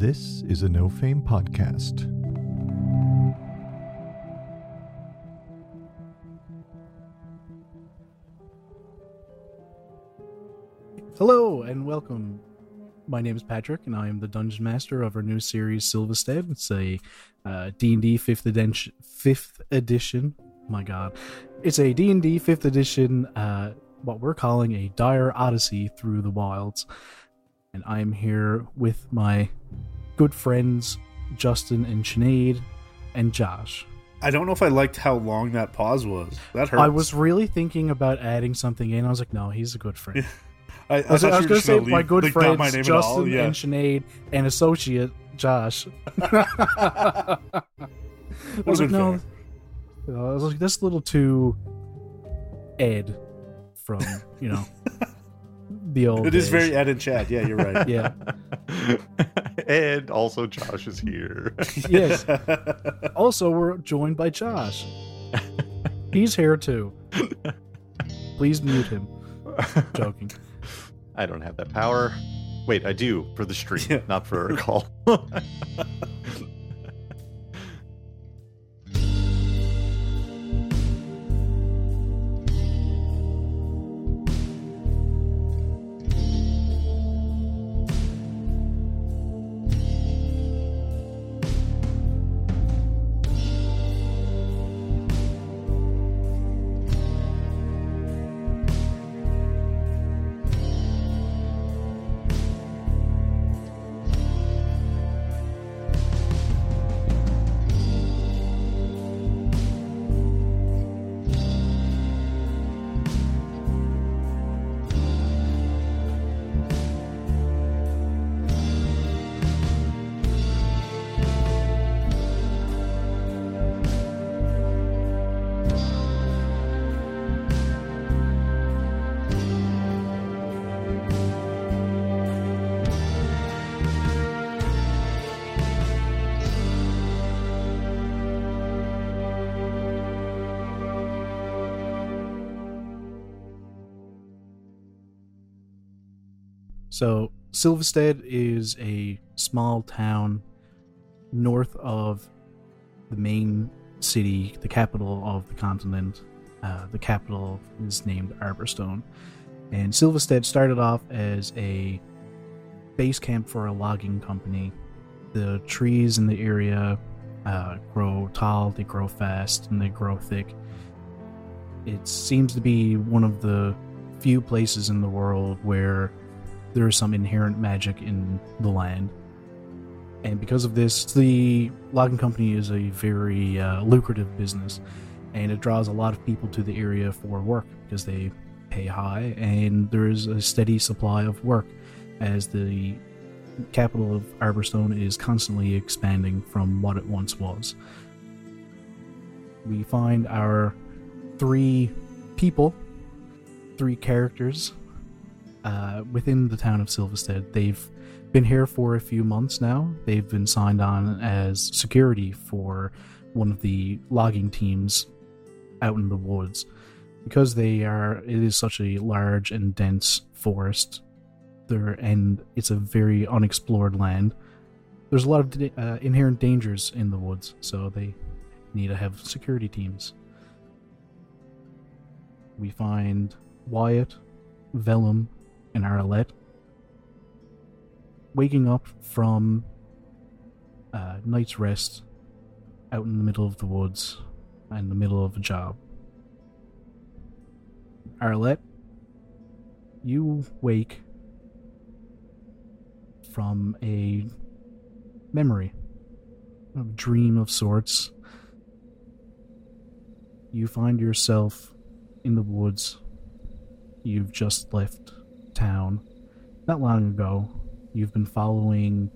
This is a No Fame podcast. Hello and welcome. My name is Patrick, and I am the dungeon master of our new series, Silvistead. It's a uh, D&D fifth edition. Fifth edition. My God, it's a D&D fifth edition. Uh, what we're calling a dire odyssey through the wilds, and I am here with my good friends Justin and Sinead and Josh. I don't know if I liked how long that pause was. That hurts. I was really thinking about adding something in. I was like, no, he's a good friend. I, I I was, was going to say gonna my good like, friends my Justin. Yeah. and Sinead and associate Josh. I was like, no. I was like, that's a little too Ed from, you know, the old It is days. very Ed and Chad. Yeah, you're right. Yeah. and also Josh is here. Yes. Also, we're joined by Josh. He's here too. Please mute him. Joking. I don't have that power. Wait, I do for the stream, Yeah. not for a call. Silvistead is a small town north of the main city, the capital of the continent. Uh, the capital is named Arborstone. And Silvistead started off as a base camp for a logging company. The trees in the area uh, grow tall, they grow fast, and they grow thick. It seems to be one of the few places in the world where there is some inherent magic in the land. And because of this, the logging company is a very uh, lucrative business, and it draws a lot of people to the area for work because they pay high, and there is a steady supply of work as the capital of Arborstone is constantly expanding from what it once was. We find our three people, three characters uh, within the town of Silvistead. They've been here for a few months now. They've been signed on as security for one of the logging teams out in the woods. Because they are, it is such a large and dense forest, there and it's a very unexplored land. There's a lot of uh, inherent dangers in the woods, so they need to have security teams. We find Wyatt, Velum, and Arlette waking up from uh, night's rest out in the middle of the woods in the middle of a job. Arlette, you wake from a memory, a dream of sorts. You find yourself in the woods. You've just left town not long ago. You've been following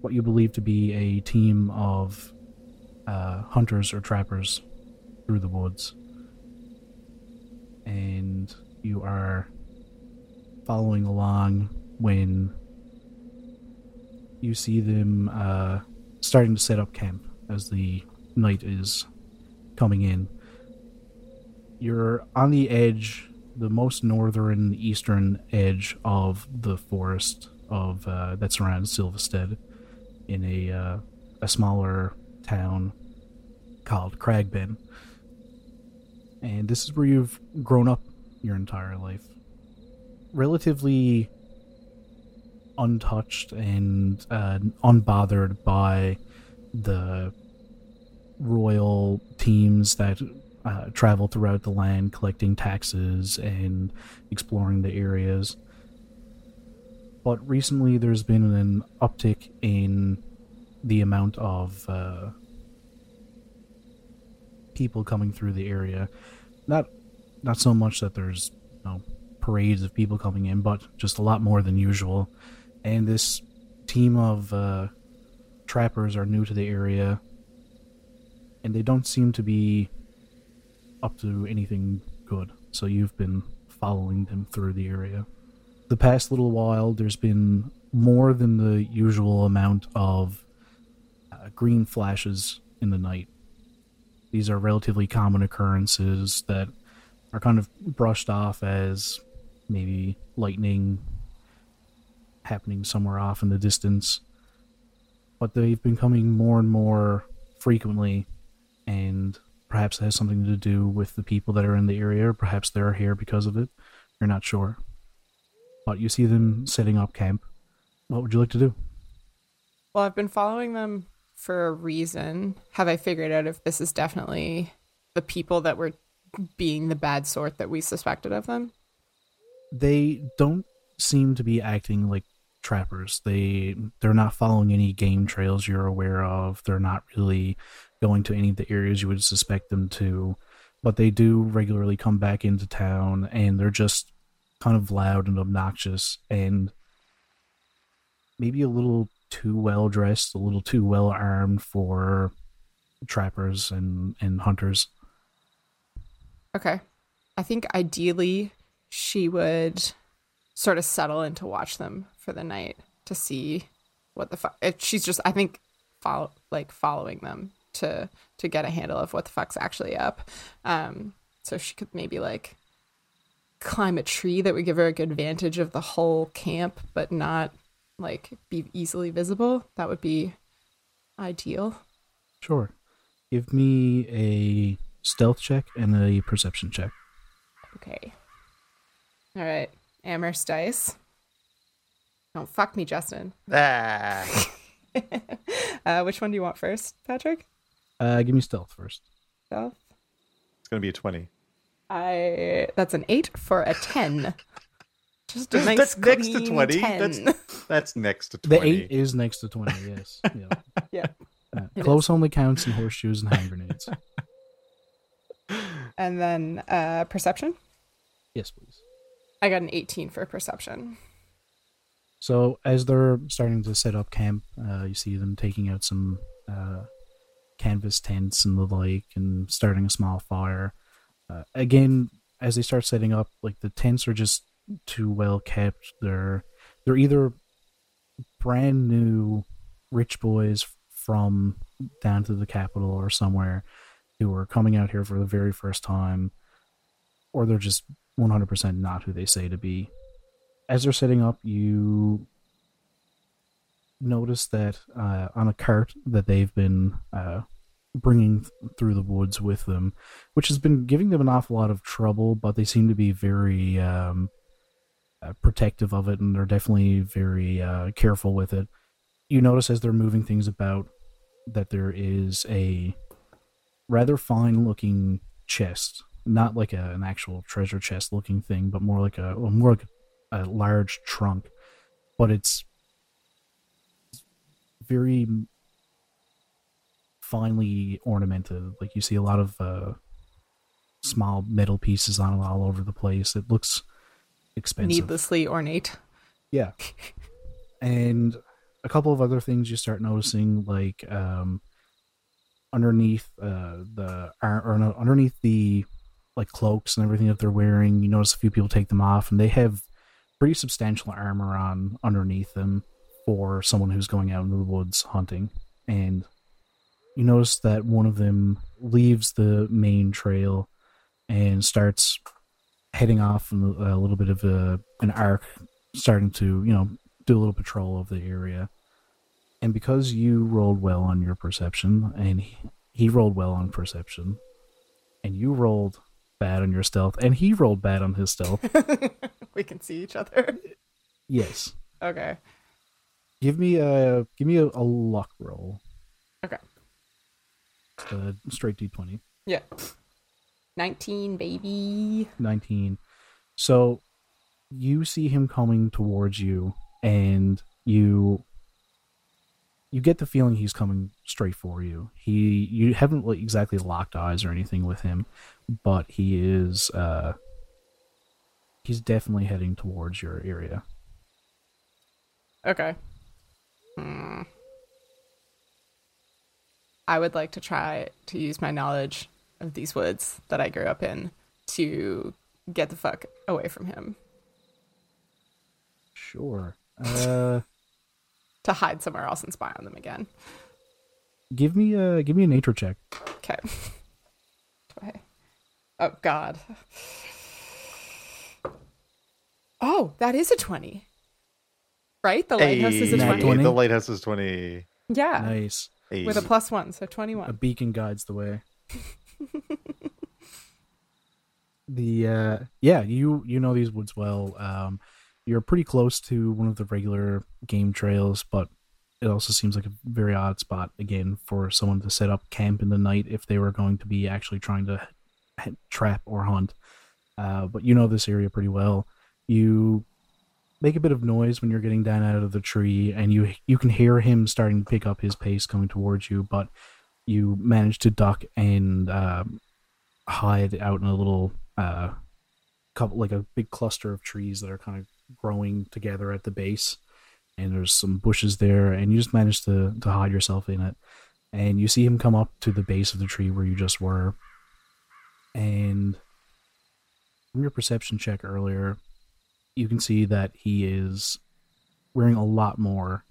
what you believe to be a team of uh, hunters or trappers through the woods. And you are following along when you see them uh, starting to set up camp as the night is coming in. You're on the edge, the most northern eastern edge of the forest of uh, that surrounds Silvistead. in a uh, a smaller town called Cragben. And this is where you've grown up your entire life. Relatively untouched and uh, unbothered by the royal teams that uh, travel throughout the land collecting taxes and exploring the areas. But recently, there's been an uptick in the amount of uh, people coming through the area. Not, not so much that there's you know, parades of people coming in, but just a lot more than usual. And this team of uh, trappers are new to the area, and they don't seem to be up to anything good. So you've been following them through the area. The past little while, there's been more than the usual amount of uh, green flashes in the night. These are relatively common occurrences that are kind of brushed off as maybe lightning happening somewhere off in the distance. But they've been coming more and more frequently, and perhaps it has something to do with the people that are in the area, or perhaps they're here because of it. You're not sure. But you see them setting up camp. What would you like to do? Well, I've been following them for a reason. Have I figured out if this is definitely the people that were being the bad sort that we suspected of them? They don't seem to be acting like trappers. They they're not following any game trails you're aware of. They're not really going to any of the areas you would suspect them to. But they do regularly come back into town and they're just kind of loud and obnoxious and maybe a little too well dressed, a little too well armed for trappers and, and hunters. Okay. I think ideally she would sort of settle in to watch them for the night to see what the fuck. She's just, I think, follow like following them to to get a handle of what the fuck's actually up. Um, so she could maybe like climb a tree that would give her a good vantage of the whole camp, but not like be easily visible. That would be ideal. Sure. Give me a stealth check and a perception check. Okay. All right. Amherst dice. Don't fuck me, Justin. Ah. uh, which one do you want first, Patrick? Uh, give me stealth first. Stealth. It's gonna be a twenty. I that's an eight for a ten. Just a nice That's next to 20. 10. That's- That's next to The twenty. eight is next to 20, yes. Yeah. Yeah. Uh, It close only counts in horseshoes and hand grenades. And then uh, perception. yes, please. I got an eighteen for perception. So as they're starting to set up camp, uh, you see them taking out some uh, canvas tents and the like, and starting a small fire. Uh, again, as they start setting up, like the tents are just too well kept. They're they're either brand new rich boys from down to the capital or somewhere who are coming out here for the very first time, or they're just 100% not who they say to be as they're setting up, you notice that uh, on a cart that they've been uh, bringing th- through the woods with them, which has been giving them an awful lot of trouble, but they seem to be very um, uh, protective of it, and they're definitely very uh, careful with it. You notice as they're moving things about that there is a rather fine-looking chest, not like a, an actual treasure chest-looking thing, but more like a well, more like a large trunk, but it's very finely ornamented. Like you see a lot of uh, small metal pieces on it all over the place. It looks expensive. Needlessly ornate. Yeah. and a couple of other things you start noticing, like um, underneath uh, the or no, underneath the like cloaks and everything that they're wearing, you notice a few people take them off, and they have pretty substantial armor on underneath them for someone who's going out into the woods hunting. And you notice that one of them leaves the main trail and starts heading off in a little bit of a, an arc, starting to, you know, do a little patrol of the area. And because you rolled well on your perception, and he, he rolled well on perception, and you rolled bad on your stealth, and he rolled bad on his stealth. we can see each other. yes. Okay. Give me a give me a, a luck roll. Okay. Uh, straight D twenty. Yeah. 19, baby. 19. So you see him coming towards you and you you get the feeling he's coming straight for you. He you haven't exactly locked eyes or anything with him, but he is uh he's definitely heading towards your area. Okay. Hmm. I would like to try to use my knowledge of these woods that I grew up in to get the fuck away from him. Sure. Uh To hide somewhere else and spy on them again. give me a give me a nature check. Okay. I? Oh God. Oh, that is a twenty. Right? The lighthouse is a twenty. 20? The lighthouse is 20. Yeah. Nice. Hey. With a plus one, so 21. A beacon guides the way. the uh yeah, you you know these woods well. Um you're pretty close to one of the regular game trails, but it also seems like a very odd spot again for someone to set up camp in the night if they were going to be actually trying to trap or hunt. Uh, but you know this area pretty well. You make a bit of noise when you're getting down out of the tree, and you you can hear him starting to pick up his pace coming towards you. But you manage to duck and um, hide out in a little uh, couple like a big cluster of trees that are kind of growing together at the base and there's some bushes there and you just manage to to hide yourself in it and you see him come up to the base of the tree where you just were and from your perception check earlier you can see that he is wearing a lot more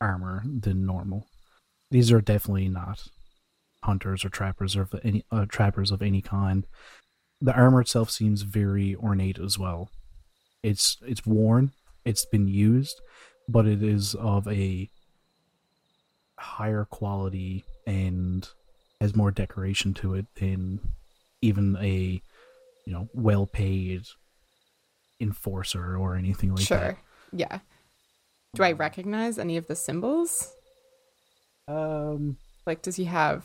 armor than normal. These are definitely not hunters or trappers of any uh, trappers of any kind. The armor itself seems very ornate as well. It's it's worn it's been used but it is of a higher quality and has more decoration to it than even a you know well paid enforcer or anything like that. sure. Yeah. Do I recognize any of the symbols? um Like, does he have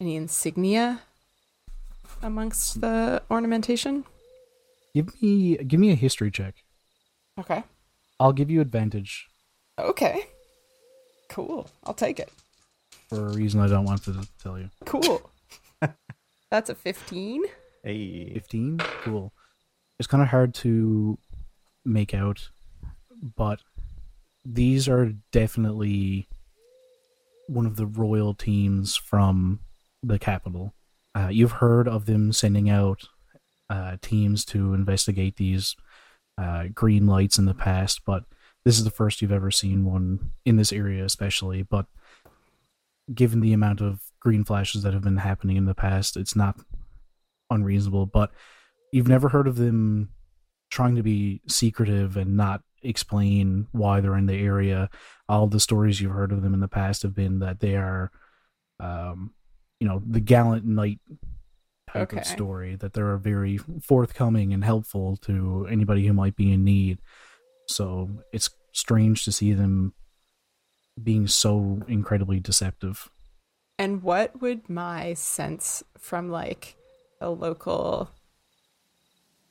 any insignia amongst the ornamentation? give me give me a history check Okay. i'll give you advantage Okay. Cool. I'll take it. for a reason i don't want to tell you Cool. That's a 15. Hey. 15 cool it's kind of hard to make out but these are definitely one of the royal teams from the capital. Uh, you've heard of them sending out uh, teams to investigate these uh, green lights in the past but this is the first you've ever seen one in this area especially but given the amount of green flashes that have been happening in the past it's not unreasonable, but you've never heard of them trying to be secretive and not explain why they're in the area. All the stories you've heard of them in the past have been that they are, um, you know, the gallant knight type Okay. of story, that they're very forthcoming and helpful to anybody who might be in need. So it's strange to see them being so incredibly deceptive. And what would my sense from like a local,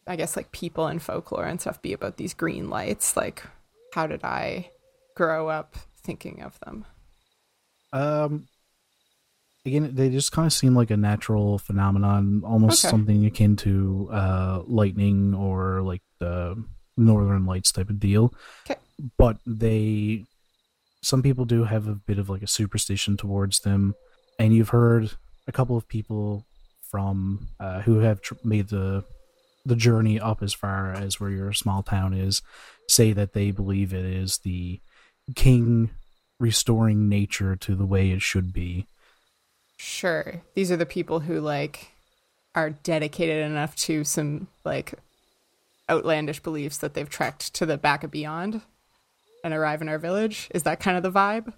I guess, like people and folklore and stuff be about these green lights? Like, how did I grow up thinking of them? Um, again, they just kind of seem like a natural phenomenon, almost Okay. something akin to uh, lightning or like the northern lights type of deal. 'Kay. But they, some people do have a bit of like a superstition towards them, and you've heard a couple of people from uh, who have tr- made the the journey up as far as where your small town is say that they believe it is the king restoring nature to the way it should be. Sure. These are the people who like are dedicated enough to some like outlandish beliefs that they've trekked to the back of beyond. and arrive in our village? Is that kind of the vibe?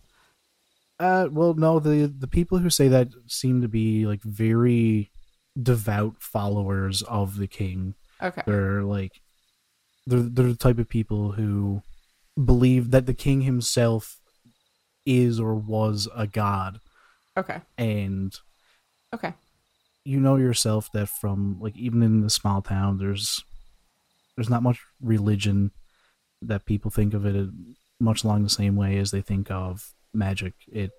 Uh, well, no. The the people who say that seem to be like very devout followers of the king. Okay. They're like they're they're the type of people who believe that the king himself is or was a god, Okay. and Okay. you know yourself that from like even in the small town, there's there's not much religion that people think of it much along the same way as they think of magic. It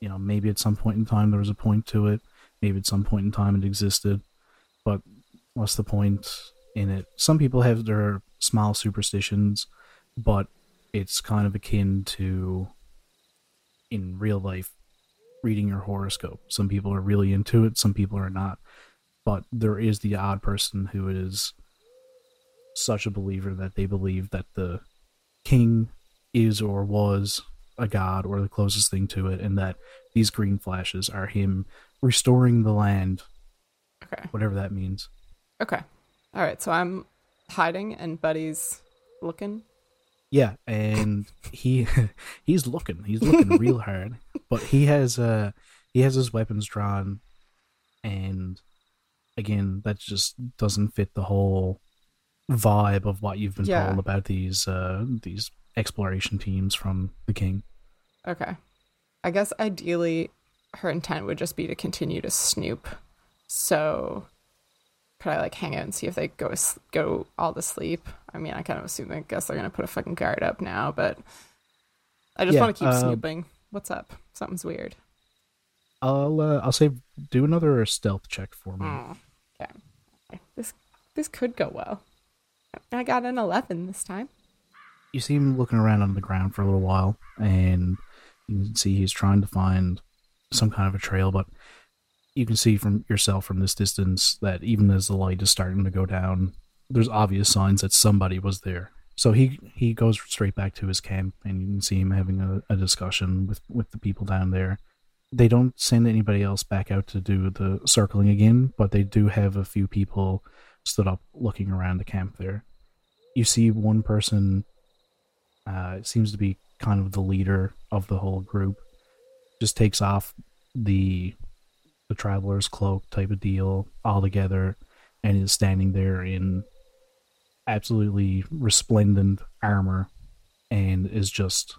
you know maybe at some point in time there was a point to it maybe at some point in time it existed but what's the point in it? Some people have their small superstitions but it's kind of akin to in real life reading your horoscope. Some people are really into it some people are not but there is the odd person who is such a believer that they believe that the king is or was a god or the closest thing to it, and that these green flashes are him restoring the land, Okay. whatever that means. Okay. All right. So I'm hiding and Buddy's looking. Yeah, and he he's looking, he's looking real hard, but he has uh he has his weapons drawn, and again, that just doesn't fit the whole vibe of what you've been Yeah. told about these uh these exploration teams from the king. Okay. I guess ideally her intent would just be to continue to snoop. So could I like hang out and see if they go go all to sleep? I mean, I kind of assume I guess they're gonna put a fucking guard up now, but I just Yeah, want to keep um, snooping. What's up? Something's weird. I'll uh, I'll say do another stealth check for me. Mm. Okay. Okay. This this could go well. I got an eleven this time. You see him looking around on the ground for a little while, and you can see he's trying to find some kind of a trail, but you can see from yourself from this distance that even as the light is starting to go down, there's obvious signs that somebody was there. So he he goes straight back to his camp, and you can see him having a, a discussion with with the people down there. They don't send anybody else back out to do the circling again, but they do have a few people stood up looking around the camp there. You see one person uh, it seems to be kind of the leader of the whole group. Just takes off the the traveler's cloak type of deal altogether, and is standing there in absolutely resplendent armor, and is just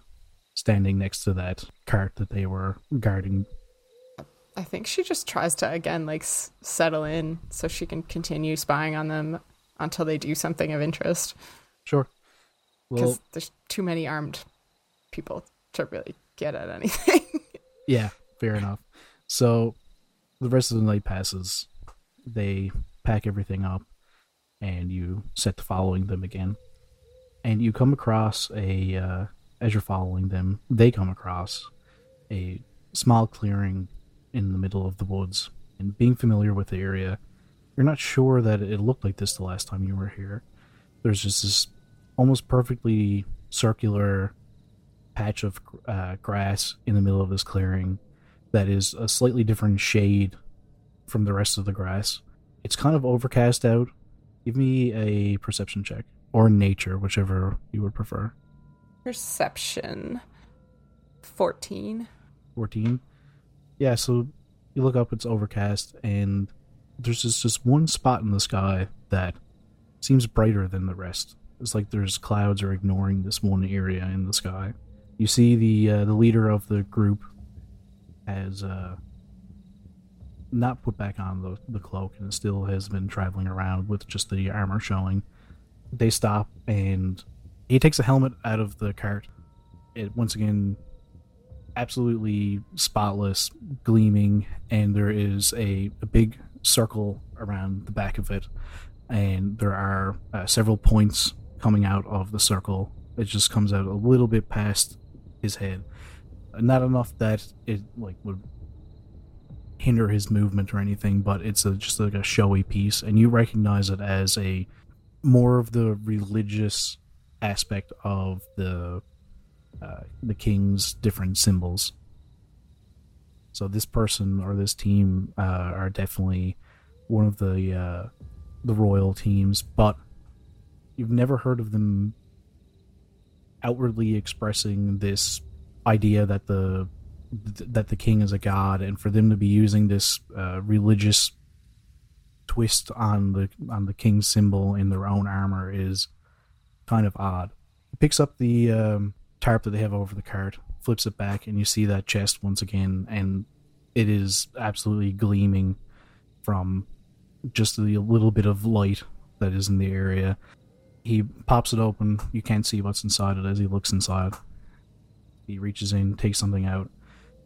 standing next to that cart that they were guarding. I think she just tries to again like s- settle in so she can continue spying on them until they do something of interest. Sure. Because Well, there's too many armed people to really get at anything. Yeah, fair enough. So the rest of the night passes. They pack everything up, and you set to following them again. And you come across a, uh, as you're following them, they come across a small clearing in the middle of the woods. And being familiar with the area, you're not sure that it looked like this the last time you were here. There's just this almost perfectly circular patch of uh, grass in the middle of this clearing that is a slightly different shade from the rest of the grass. It's kind of overcast out. Give me a perception check or nature, whichever you would prefer. Perception. 14. 14. Yeah, so you look up, it's overcast, and there's just, just one spot in the sky that seems brighter than the rest. It's like there's clouds are ignoring this one area in the sky. You see the uh, the leader of the group has uh, not put back on the, the cloak and still has been traveling around with just the armor showing. They stop and he takes a helmet out of the cart. It once again absolutely spotless, gleaming, and there is a, a big circle around the back of it, and there are uh, several points coming out of the circle. It just comes out a little bit past his head, not enough that it like would hinder his movement or anything, but it's a, just like a showy piece, and you recognize it as a more of the religious aspect of the uh, the king's different symbols. So this person or this team uh, are definitely one of the uh, the royal teams, but you've never heard of them outwardly expressing this idea that the that the king is a god, and for them to be using this uh, religious twist on the on the king's symbol in their own armor is kind of odd. He picks up the um, tarp that they have over the cart, flips it back, and you see that chest once again, and it is absolutely gleaming from just the little bit of light that is in the area. He pops it open. You can't see what's inside it as he looks inside. He reaches in, takes something out,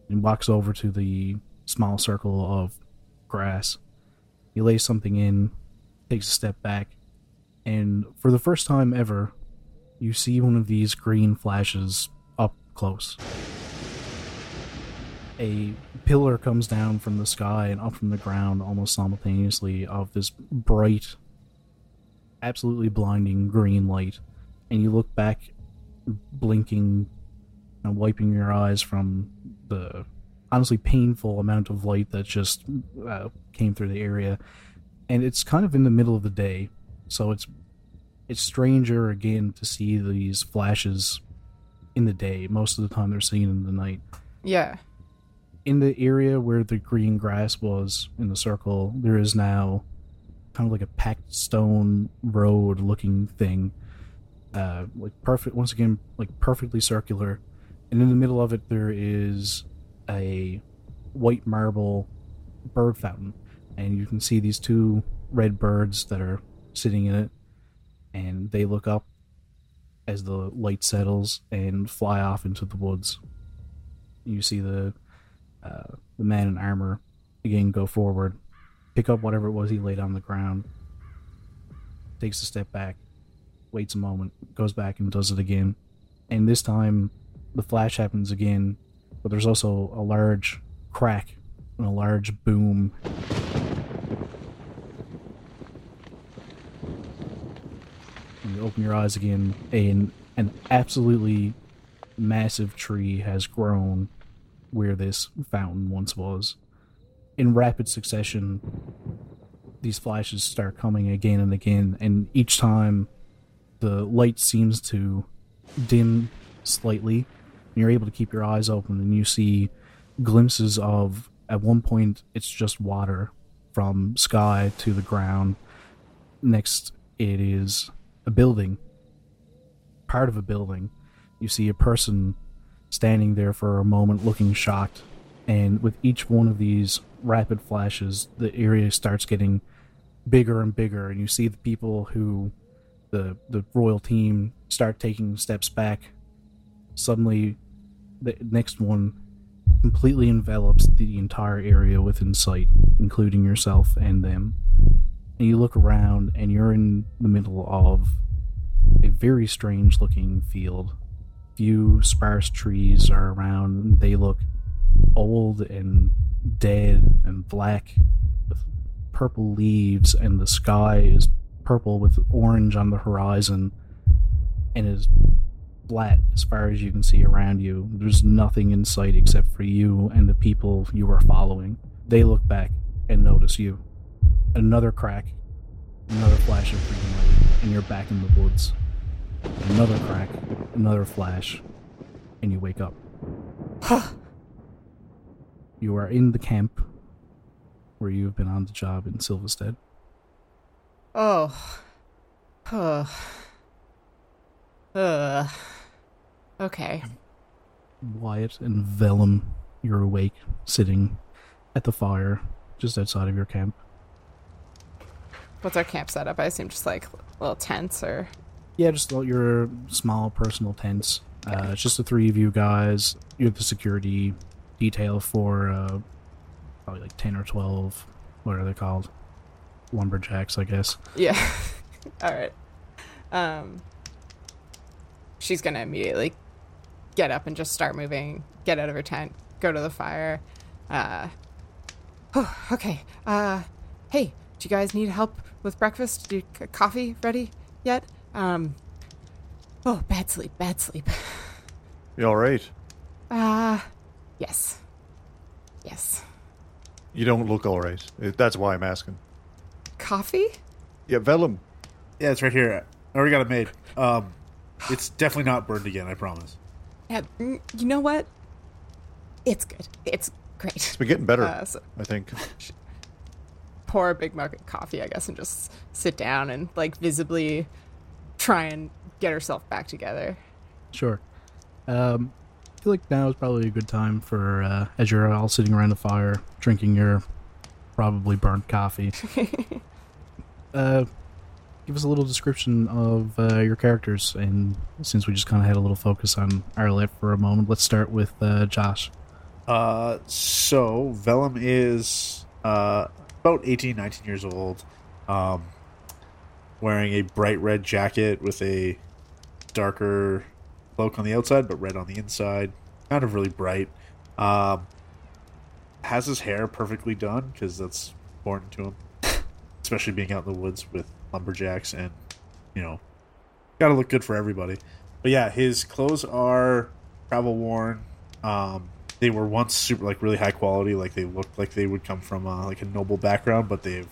and walks over to the small circle of grass. He lays something in, takes a step back, and for the first time ever, you see one of these green flashes up close. A pillar comes down from the sky and up from the ground almost simultaneously of this bright, absolutely blinding green light. And you look back, blinking and wiping your eyes from the honestly painful amount of light that just uh, came through the area. And it's kind of in the middle of the day, so it's it's stranger again to see these flashes in the day. Most of the time, they're seen in the night. Yeah. In the area where the green grass was in the circle, there is now kind of like a packed stone road looking thing. Uh, like perfect, once again, like perfectly circular. And in the middle of it, there is a white marble bird fountain. And you can see these two red birds that are sitting in it and they look up as the light settles and fly off into the woods. You see the uh, the man in armor again go forward, pick up whatever it was he laid on the ground, takes a step back, waits a moment, goes back and does it again, and this time the flash happens again, but there's also a large crack and a large boom and you open your eyes again, and an absolutely massive tree has grown where this fountain once was. In rapid succession, these flashes start coming again and again, and each time the light seems to dim slightly. And you're able to keep your eyes open, and you see glimpses of, at one point, it's just water from sky to the ground. Next, it is a building, part of a building. You see a person standing there for a moment looking shocked. And with each one of these rapid flashes, the area starts getting bigger and bigger. And you see the people who, the, the royal team, start taking steps back. Suddenly, the next one completely envelops the entire area within sight, including yourself and them and you look around and you're in the middle of a very strange looking field. Few sparse trees are around. They look old and dead and black with purple leaves, and the sky is purple with orange on the horizon and is flat as far as you can see around you. There's nothing in sight except for you and the people you are following. They look back and notice you another crack, another flash of green light, and you're back in the woods. Another crack, another flash, and you wake up. You are in the camp where you have been on the job in Silvistead. Oh. Ugh. Ugh. Okay. Wyatt and Velum, you're awake, sitting at the fire just outside of your camp. What's our camp setup? I assume just like little tents or. Yeah, just your small personal tents. Uh, it's just the three of you guys. You're the security detail for uh, probably like 10 or 12. What are they called? Lumberjacks, I guess. Yeah. All right. Um. She's gonna immediately get up and just start moving. Get out of her tent. Go to the fire. Uh. Oh, okay. Uh. Hey, do you guys need help with breakfast? Do you, c- coffee ready yet? Um. Oh, bad sleep. Bad sleep. You all right? Uh. Yes. Yes. You don't look all right. That's why I'm asking. Coffee? Yeah, Velum. Yeah, it's right here. I already got it made. Um, It's definitely not burned again. I promise. Yeah, you know what? It's good. It's great. It's been getting better, Uh, so I think. pour a big mug of coffee, I guess, and just sit down and like visibly try and get herself back together. Sure. Um, I feel like now is probably a good time for uh, as you're all sitting around the fire, drinking your probably burnt coffee. uh, give us a little description of uh, your characters, and since we just kind of had a little focus on Arlette for a moment, let's start with uh, Josh. Uh, so Velum is uh, about 18, 19 years old, um, wearing a bright red jacket with a darker cloak on the outside, but red on the inside. Kind of really bright. Um, has his hair perfectly done because that's important to him, especially being out in the woods with lumberjacks and you know, got to look good for everybody. But yeah, his clothes are travel worn. Um, they were once super like really high quality, like they looked like they would come from uh, like a noble background, but they've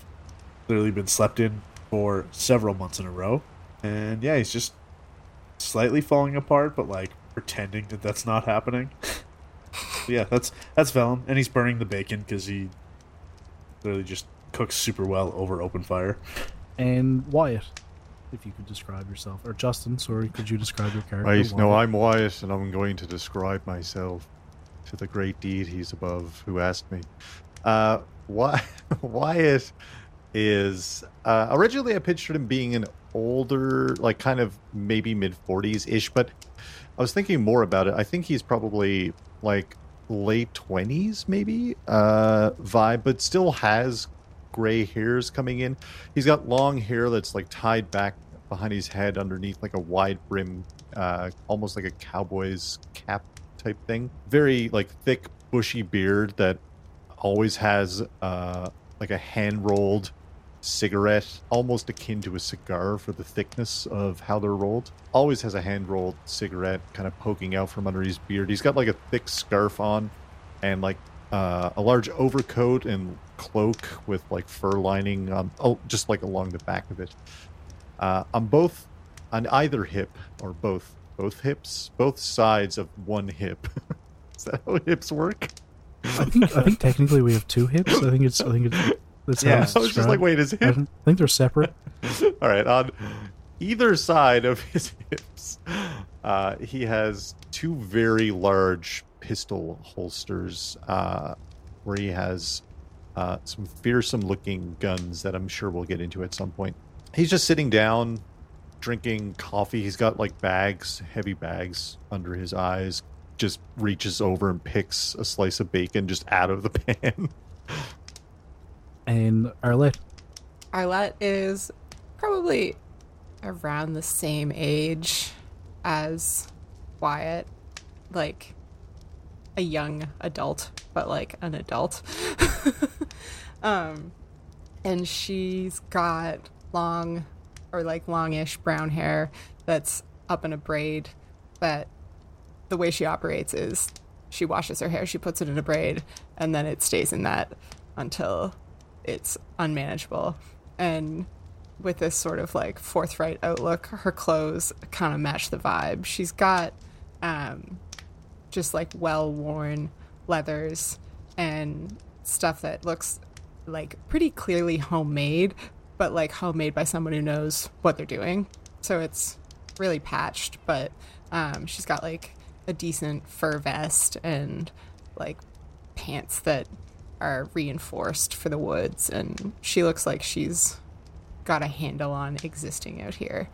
clearly been slept in for several months in a row. And yeah, he's just slightly falling apart, but like pretending that that's not happening. Yeah, that's that's Velum, and he's burning the bacon because he literally just cooks super well over open fire. And Wyatt, if you could describe yourself, or Justin, sorry, could you describe your character? Right, no, I'm Wyatt, and I'm going to describe myself to the great deities above who asked me. Uh, Wy- Wyatt is uh, originally I pictured him being an older, like kind of maybe mid 40s ish, but I was thinking more about it. I think he's probably like late 20s, maybe uh, vibe, but still has gray hairs coming in. He's got long hair that's like tied back behind his head underneath like a wide brim, uh, almost like a cowboy's cap type thing. Very like thick, bushy beard that always has uh, like a hand rolled cigarette, almost akin to a cigar for the thickness of how they're rolled. Always has a hand rolled cigarette kind of poking out from under his beard. He's got like a thick scarf on and like uh, a large overcoat and cloak with like fur lining on, oh, just like along the back of it. Uh, on both, on either hip or both, both hips, both sides of one hip. Is that how hips work? I think I think technically we have two hips. I think it's I think it's that's Yeah, I was just like, wait, is I I think they're separate. All right, on either side of his hips, uh, he has two very large pistol holsters uh, where he has uh, some fearsome looking guns that I'm sure we'll get into at some point. He's just sitting down, drinking coffee. He's got like bags, heavy bags under his eyes. Just reaches over and picks a slice of bacon just out of the pan. And Arlette, Arlette is probably around the same age as Wyatt, like a young adult, but like an adult. um, and she's got long or like longish brown hair that's up in a braid, but the way she operates is she washes her hair, she puts it in a braid, and then it stays in that until it's unmanageable. And with this sort of like forthright outlook, her clothes kind of match the vibe. She's got um, just like well worn leathers and stuff that looks like pretty clearly homemade, but like homemade by someone who knows what they're doing. So it's really patched, but um, she's got like a decent fur vest and like pants that are reinforced for the woods, and she looks like she's got a handle on existing out here.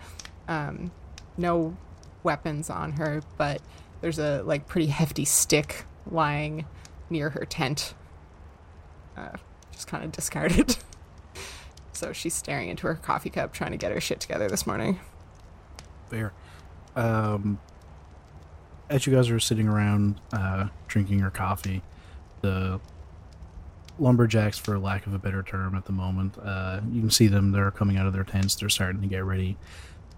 Um, no weapons on her, but there's a like pretty hefty stick lying near her tent, uh, just kind of discarded. so she's staring into her coffee cup, trying to get her shit together this morning. There. Um, as you guys are sitting around uh, drinking your coffee, the lumberjacks, for lack of a better term at the moment, uh, you can see them. They're coming out of their tents. They're starting to get ready.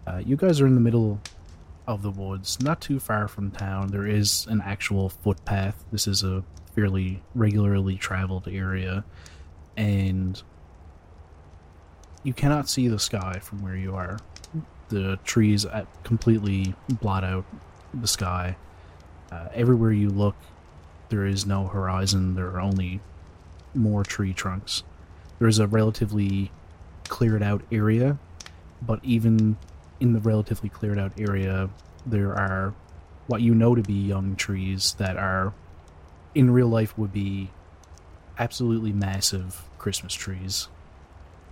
Uh, you guys are in the middle of the woods, not too far from town. There is an actual footpath. This is a fairly regularly traveled area, and you cannot see the sky from where you are The trees uh, completely blot out the sky. Uh, everywhere you look, there is no horizon. There are only more tree trunks. There is a relatively cleared out area, but even in the relatively cleared out area, there are what you know to be young trees that are in real life would be absolutely massive Christmas trees.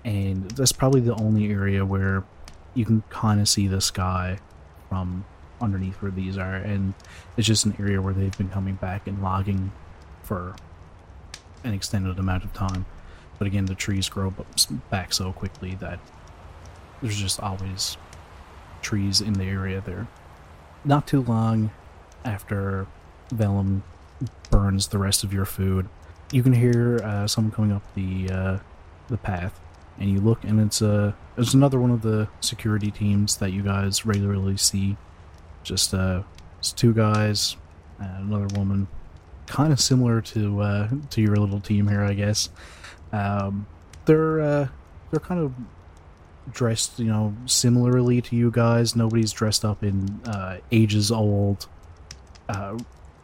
And that's probably the only area where you can kind of see the sky from underneath where these are. And it's just an area where they've been coming back and logging for an extended amount of time. But again, the trees grow back so quickly that there's just always trees in the area there. Not too long after Velum burns the rest of your food, you can hear uh, someone coming up the uh, the path, and you look, and it's a uh, it's another one of the security teams that you guys regularly see. Just uh, it's two guys, and another woman, kind of similar to uh, to your little team here, I guess. Um, they're uh, they're kind of dressed, you know, similarly to you guys. Nobody's dressed up in uh, ages old, uh,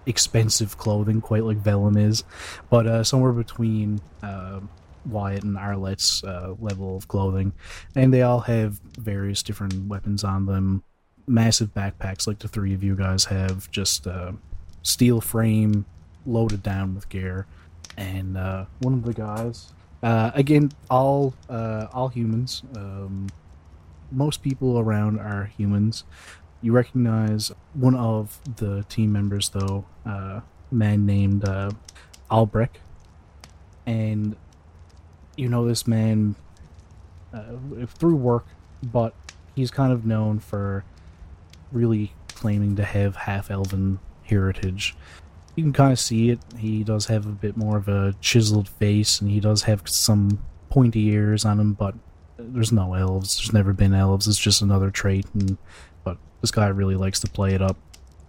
expensive clothing, quite like Velum is, but uh, somewhere between uh, Wyatt and Arlette's uh, level of clothing, and they all have various different weapons on them. Massive backpacks, like the three of you guys have, just uh, steel frame loaded down with gear, and one of the guys uh, again, all uh, all humans. Um, most people around are humans. You recognize one of the team members, though, uh, a man named uh, Albrecht, and you know this man uh, through work, but he's kind of known for really claiming to have half elven heritage you can kind of see it. He does have a bit more of a chiseled face, and he does have some pointy ears on him. But there's no elves. There's never been elves. It's just another trait. And but this guy really likes to play it up.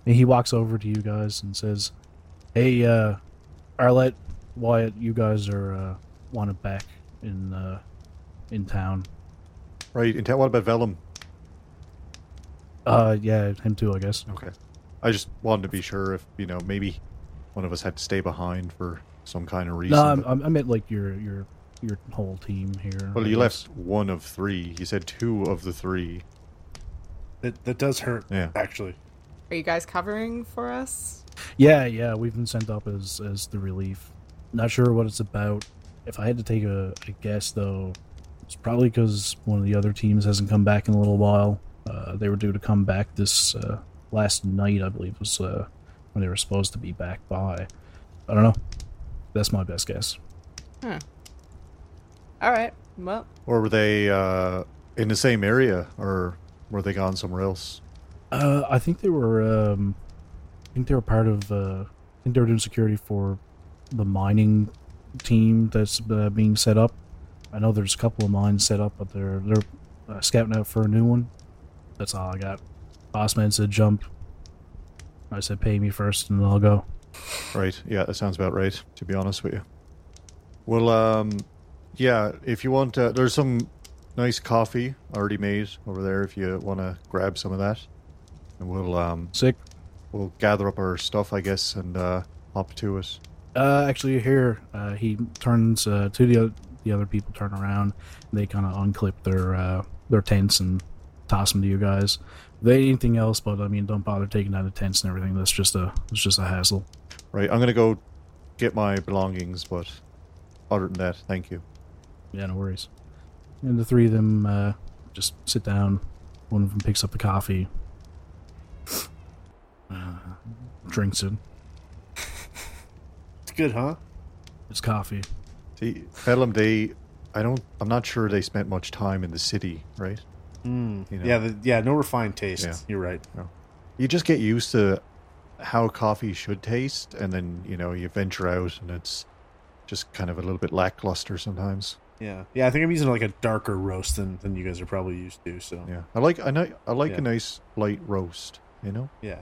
And he walks over to you guys and says, "Hey, uh, Arlette, Wyatt, you guys are uh, wanted back in uh, in town." Right. In town. What about Velum? Uh, yeah, him too, I guess. Okay. I just wanted to be sure if you know maybe one of us had to stay behind for some kind of reason. No, I'm, I meant like your your your whole team here. Well, I you guess. left one of three. You said two of the three. That that does hurt. Yeah, actually. Are you guys covering for us? Yeah, yeah, we've been sent up as as the relief. Not sure what it's about. If I had to take a, a guess, though, it's probably because one of the other teams hasn't come back in a little while. Uh, they were due to come back this uh, last night, I believe, was uh, when they were supposed to be back by. I don't know. That's my best guess. Hmm. All right. Well. Or were they uh, in the same area, or were they gone somewhere else? Uh, I think they were. Um, I think they were part of. Uh, I think they were doing security for the mining team that's uh, being set up. I know there's a couple of mines set up, but they're they're uh, scouting out for a new one. That's all I got. Bossman said jump. I said, pay me first and then I'll go. Right. Yeah, that sounds about right, to be honest with you. Well, um, yeah, if you want, uh, there's some nice coffee already made over there if you want to grab some of that. And we'll, um, Sick. We'll gather up our stuff, I guess, and, uh, hop to it. Uh, actually, here, uh, he turns, uh, to the, the other people turn around. They kind of unclip their, uh, their tents and toss them to you guys they anything else, but I mean, don't bother taking out the tents and everything. That's just a it's just a hassle. Right. I'm gonna go get my belongings, but other than that, thank you. Yeah, no worries. And the three of them uh, just sit down. One of them picks up the coffee, uh, drinks it. It's good, huh? It's coffee. See, Bedlam, they, I don't, I'm not sure they spent much time in the city, right? Mm, you know? Yeah, the, yeah, no refined taste. Yeah. You're right. No. You just get used to how coffee should taste, and then you know you venture out, and it's just kind of a little bit lackluster sometimes. Yeah, yeah. I think I'm using like a darker roast than, than you guys are probably used to. So yeah, I like I know I like yeah. a nice light roast. You know. Yeah.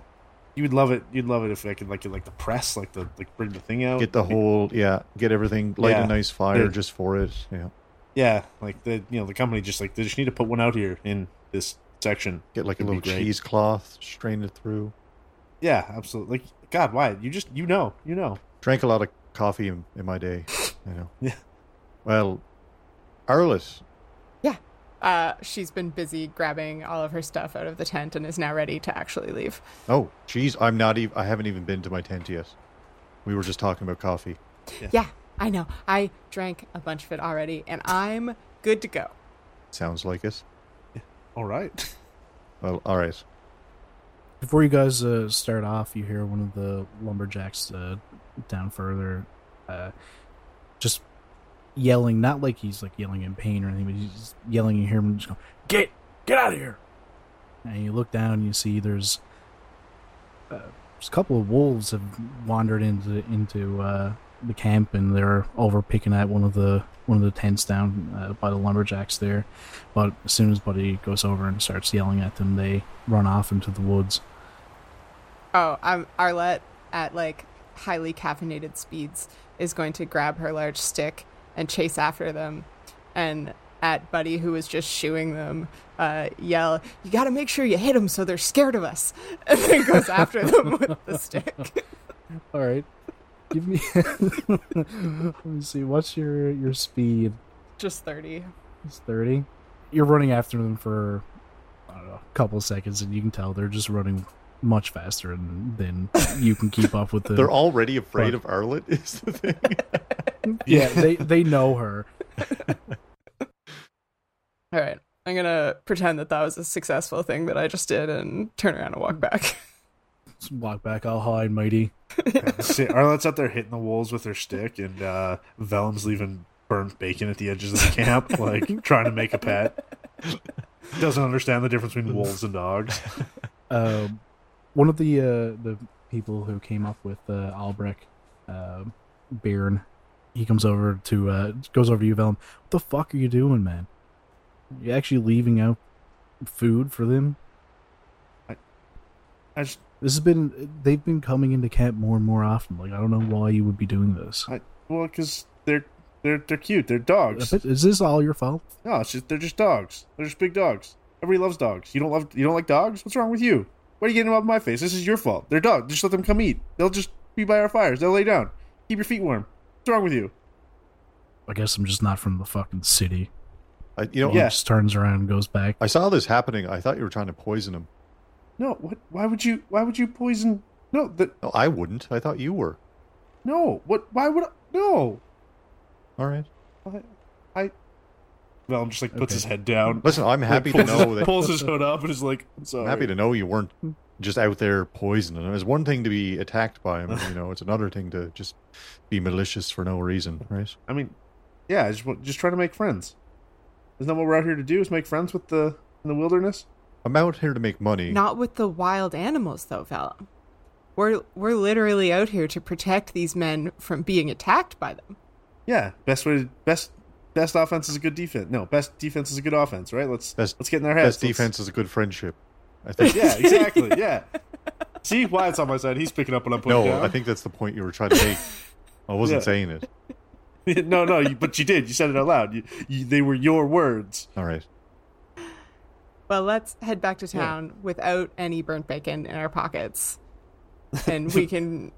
You would love it. You'd love it if I could like like the press, like the like bring the thing out. Get the whole yeah. Get everything light yeah. a nice fire just for it. Yeah. Yeah, like the you know the company just like they just need to put one out here in this section. Get like a Would be little cheesecloth, strain it through. Yeah, absolutely. Like God, why? You just you know, you know. Drank a lot of coffee in, in my day. You know. Yeah. Well, Arlette, Uh, she's been busy grabbing all of her stuff out of the tent and is now ready to actually leave. Oh, geez, I'm not even. I haven't even been to my tent yet. We were just talking about coffee. Yeah, I know. I drank a bunch of it already, and I'm good to go. Sounds like it. All right. Well, all right. Before you guys uh, start off, you hear one of the lumberjacks uh, down further, uh, just yelling. Not like he's like yelling in pain or anything, but he's just yelling. You hear him just go, "Get, get out of here!" And you look down, and you see there's, uh, there's a couple of wolves have wandered into into uh, the camp, and they're over picking at one of the one of the tents down uh, by the lumberjacks there. But as soon as Buddy goes over and starts yelling at them, they run off into the woods. Oh, I'm Arlette at like highly caffeinated speeds is going to grab her large stick and chase after them, and at Buddy who was just shooing them, uh, yell, "You got to make sure you hit them so they're scared of us," and then goes after them with the stick. All right, give me. Let me see. What's your your speed? Just thirty. It's thirty. You're running after them for I don't know, a couple of seconds, and you can tell they're just running much faster than, than you can keep up with them. They're already afraid Fuck. of Arlette. Is the thing. yeah, they they know her. All right. I'm gonna pretend that that was a successful thing that I just did and turn around and walk back. Just walk back all high and mighty. See, Arlette's out there hitting the wolves with her stick, and uh, Velum's leaving burnt bacon at the edges of the camp, like trying to make a pet. Doesn't understand the difference between wolves and dogs. Um, one of the uh, the people who came up with uh, Albrecht, uh, Bairn, he comes over to uh, goes over to you, Velum. What the fuck are you doing, man? You actually leaving out food for them? I just, This has been they've been coming into camp more and more often. Like I don't know why you would be doing this. I, well, because they're they're they're cute. They're dogs. Is this all your fault? No, it's just they're just dogs. They're just big dogs. Everybody loves dogs. You don't love you don't like dogs? What's wrong with you? Why are you getting them up my face? This is your fault. They're dogs. Just let them come eat. They'll just be by our fires. They'll lay down. Keep your feet warm. What's wrong with you? I guess I'm just not from the fucking city. I, you know, Yeah. Just turns around and goes back. I saw this happening. I thought you were trying to poison him. No, what? Why would you? Why would you poison? No, that No, I wouldn't. I thought you were. no. What? Why would? I, no. All right. I, Well, I. Velum just like puts Okay. his head down. Listen, I'm happy to know his, that. pulls his hood up and is like, I'm sorry. I'm happy to know you weren't just out there poisoning him. It's one thing to be attacked by him, you know. It's another thing to just be malicious for no reason, right? I mean, yeah, I just just try to make friends. Isn't that what we're out here to do? Is make friends with the in the wilderness? I'm out here to make money. Not with the wild animals, though, Velum. We're we're literally out here to protect these men from being attacked by them. Yeah, best way, best best offense is a good defense. No, best defense is a good offense, right? Let's Best- let's get in their heads. Best Let's- defense is a good friendship. I think. Yeah, exactly. Yeah. See, Wyatt's on my side. He's picking up what I'm putting no, down. I think that's the point you were trying to make. I wasn't Yeah. saying it. no, no, you, but you did. You said it out loud. You, you, they were your words. All right. Well, let's head back to Yeah. town without any burnt bacon in our pockets, and we can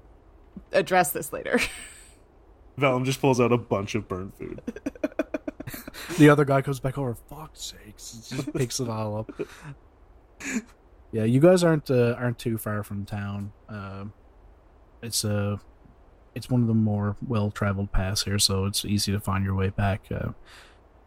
address this later. Velum just pulls out a bunch of burnt food. The other guy comes back over. Fuck's sakes! Just picks it all up. Yeah, you guys aren't uh, aren't too far from town. Um it's uh, it's one of the more well traveled paths here, so it's easy to find your way back. Uh,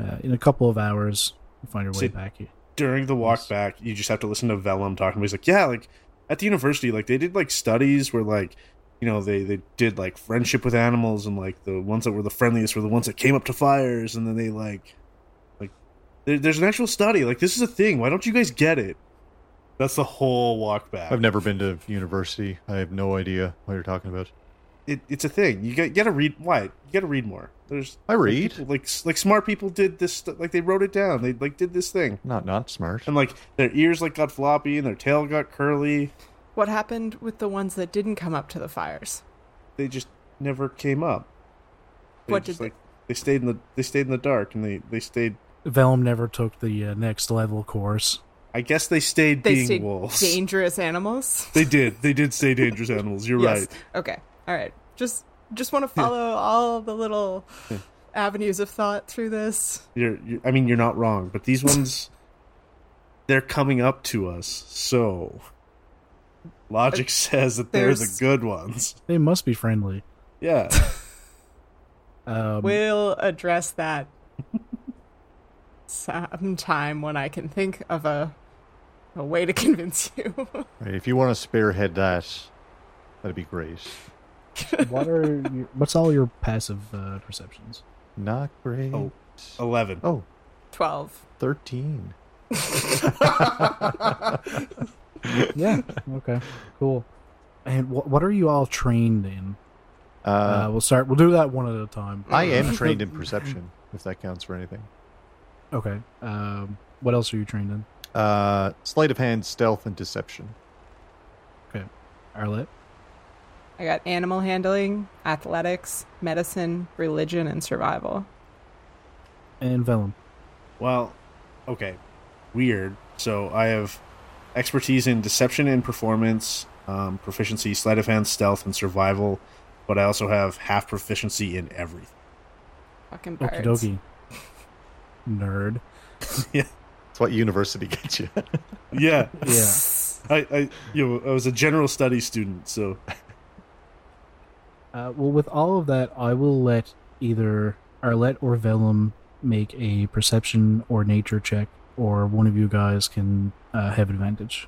uh, in a couple of hours, you find your way See- back. During the walk back, you just have to listen to Velum talking. He's like, yeah, like at the university, like they did like studies where like, you know, they they did like friendship with animals and like the ones that were the friendliest were the ones that came up to fires, and then they like, like there, there's an actual study. Like this is a thing. Why don't you guys get it? That's the whole walk back. I've never been to university. I have no idea what you're talking about. It, it's a thing. You got you got to read. Why? You got to read more. There's I read. people- like like smart people did this. Like they wrote it down. They like did this thing, Not not smart. and like their ears like got floppy and their tail got curly. what happened with the ones that didn't come up to the fires? They just never came up. They What just, did they- like they stayed in the they stayed in the dark and they they stayed. Velum never took the uh, next level course. I guess they stayed They being stayed wolves. dangerous animals. They did. They did stay dangerous animals. You're Yes. right. Okay. All right. Just just want to follow all the little avenues of thought through this. You're, you're. I mean, you're not wrong. But these ones, they're coming up to us. So, logic says that they're the good ones. They must be friendly. Yeah. Um, We'll address that sometime when I can think of a a way to convince you. Right, if you want to spearhead that, that'd be great. what are your, what's all your passive uh, perceptions? Not great. Oh. Eleven. Oh, Twelve. 13. Yeah. Okay. Cool. And what what are you all trained in? Uh, Uh, we'll start. We'll do that one at a time. I am trained in perception, if that counts for anything. Okay. Um, what else are you trained in? Uh, sleight of hand, stealth, and deception. Okay. Arlette. I got animal handling, athletics, medicine, religion, and survival. and Velum. Well, okay. Weird. So I have expertise in deception and performance, um, proficiency, sleight of hand, stealth, and survival. But I also have half proficiency in everything. Fucking birds. Okie dokie. Nerd. That's what university gets you. Yeah. Yeah. I, I, you know, I was a general studies student, so Uh, well, with all of that, I will let either Arlette or Velum make a perception or nature check, or one of you guys can uh, have advantage.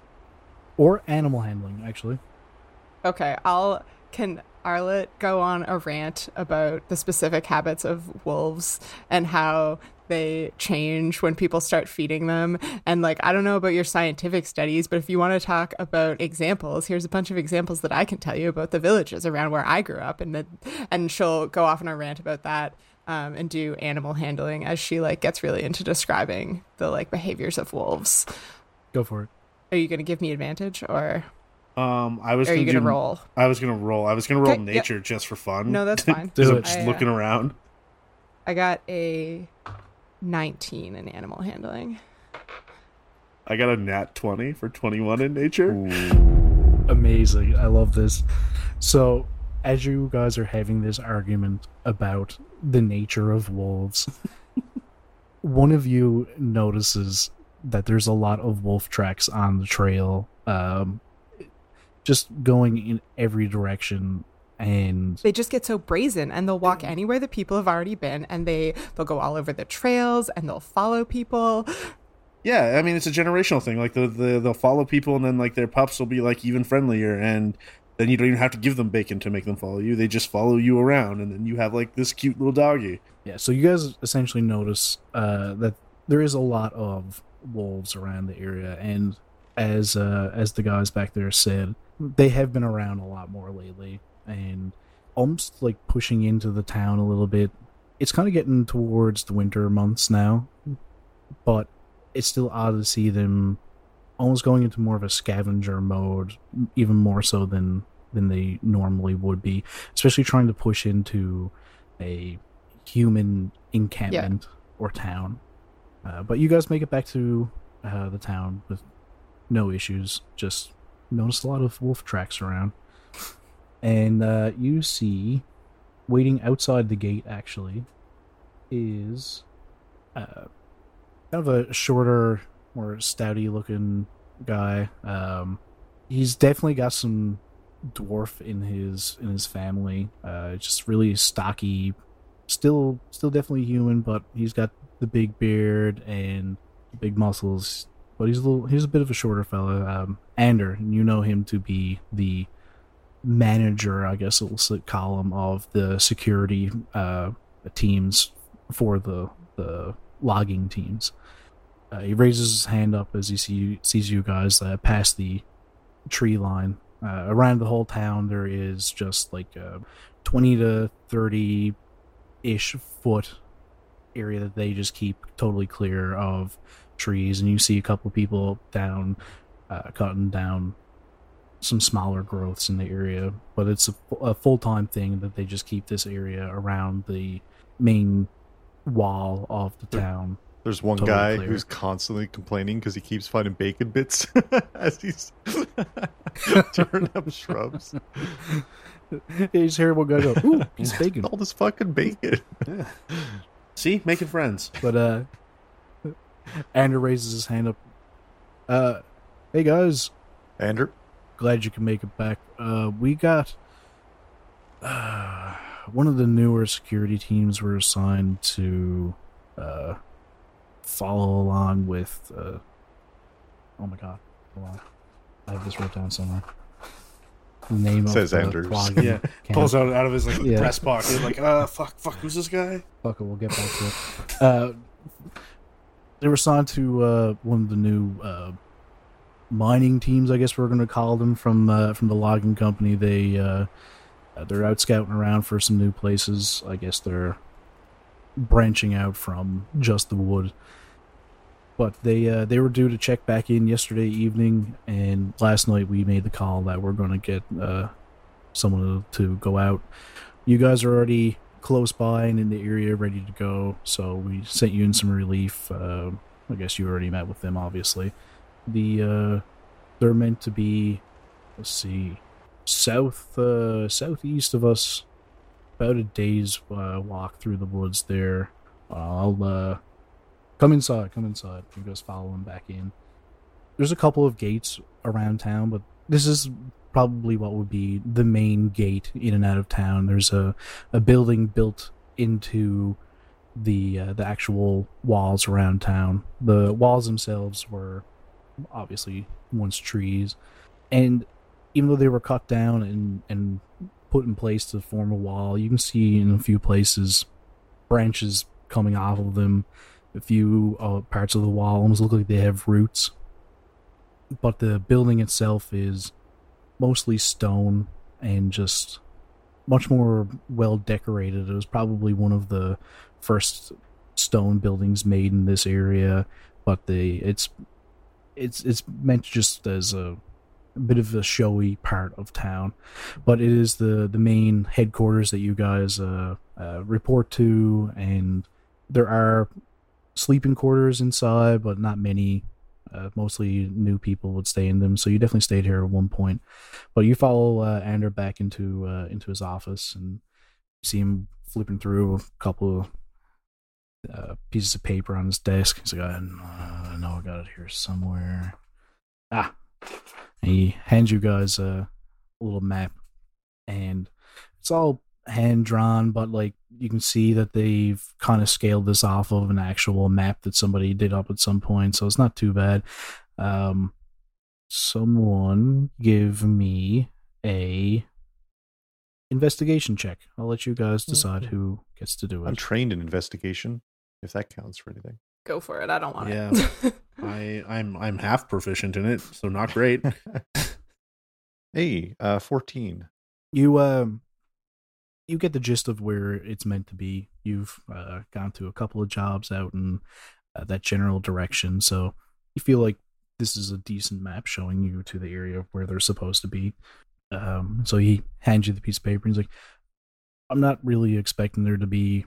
Or animal handling, actually. Okay, I'll can Arlette go on a rant about the specific habits of wolves and how they change when people start feeding them and like I don't know about your scientific studies but if you want to talk about examples here's a bunch of examples that I can tell you about the villages around where I grew up and then and she'll go off on a rant about that um, and do animal handling as she like gets really into describing the like behaviors of wolves Go for it. are you going to give me advantage or um, I was are you gonna going to do- roll I was gonna roll. I was gonna roll Okay, yep. nature just for fun. No, that's fine. Because Do I'm it. just I, uh, looking around. I got a 19 in animal handling. I got a nat twenty for twenty one in nature. Amazing. I love this. So, as you guys are having this argument about the nature of wolves, one of you notices that there's a lot of wolf tracks on the trail, um, just going in every direction. And They just get so brazen and they'll walk anywhere that people have already been and they they'll go all over the trails and they'll follow people. Yeah, I mean it's a generational thing. Like the, the they'll follow people, and then like their pups will be like even friendlier, and then you don't even have to give them bacon to make them follow you. They just follow you around, and then you have like this cute little doggy. Yeah, so you guys essentially notice uh, that there is a lot of wolves around the area, and as uh, as the guys back there said, they have been around a lot more lately, and almost like pushing into the town a little bit. It's kind of getting towards the winter months now, but it's still odd to see them almost going into more of a scavenger mode, even more so than than they normally would be, especially trying to push into a human encampment or town. Uh, but you guys make it back to uh, the town with no issues. Just notice a lot of wolf tracks around, and uh, you see waiting outside the gate. Actually, is uh, kind of a shorter, more stouty looking guy. Um, he's definitely got some dwarf in his in his family. Uh, just really stocky, still still definitely human, but he's got the big beard and big muscles. But he's a little he's a bit of a shorter fella. Um, Ander, and you know him to be the manager, I guess s- call of the security uh, teams for the the logging teams. Uh, he raises his hand up as he see, sees you guys uh, pass the tree line. Uh, around the whole town, there is just like a 20 to 30 ish foot area that they just keep totally clear of trees. And you see a couple people down, uh, cutting down some smaller growths in the area. But it's a, a full time thing that they just keep this area around the main wall of the town There's one Totally guy clear. who's constantly complaining because he keeps finding bacon bits as he's tearing up shrubs. He's just hear one guy go, "Ooh, he's bacon." All this fucking bacon. Yeah. See, making friends. But uh, Andrew raises his hand up. Uh, hey guys, Andrew, glad you can make it back. Uh, we got uh, one of the newer security teams were assigned to uh, follow along with. Uh, oh my god, hold on, I have this wrote down somewhere. The name Says of the Anders. Yeah, camp. Pulls out out of his like Yeah. breast pocket, like, uh, fuck, fuck, who's this guy? Fuck it, we'll get back to it. Uh, they were signed to uh, one of the new uh, mining teams, I guess we're going to call them from uh, from the logging company. They uh, uh, they're out scouting around for some new places. I guess they're branching out from just the wood. But they uh, they were due to check back in yesterday evening, and last night we made the call that we're going to get someone to go out. You guys are already close by and in the area, ready to go. So we sent you in some relief. Uh, I guess you already met with them, obviously. The uh, they're meant to be, let's see, south uh, southeast of us, about a day's uh, walk through the woods. There, I'll uh, come inside. Come inside. You guys follow him back in. There's a couple of gates around town, but this is probably what would be the main gate in and out of town. There's a a building built into the uh, the actual walls around town. The walls themselves were obviously once trees, and even though they were cut down and and put in place to form a wall, you can see in a few places branches coming off of them. A few uh, parts of the wall almost look like they have roots, but the building itself is mostly stone and just much more well decorated. It was probably one of the first stone buildings made in this area, but the it's it's it's meant just as a, a bit of a showy part of town, but it is the the main headquarters that you guys uh, uh, report to, and there are sleeping quarters inside, but not many. Uh, mostly new people would stay in them, so you definitely stayed here at one point. But you follow uh, Ander back into uh, into his office and see him flipping through a couple of uh, pieces of paper on his desk. He's like, I know I got it here somewhere. Ah, and he hands you guys a, a little map, and it's all hand drawn, but like you can see that they've kind of scaled this off of an actual map that somebody did up at some point, so it's not too bad. Um, someone give me a investigation check. I'll let you guys decide who gets to do it. I'm trained in investigation, if that counts for anything. Go for it. I don't want Yeah. it. I I'm I'm half proficient in it, so not great. hey, uh, 14. you um you get the gist of where it's meant to be. You've uh, gone through a couple of jobs out in uh, that general direction so you feel like this is a decent map showing you to the area where they're supposed to be. Um so he hands you the piece of paper and he's like i'm not really expecting there to be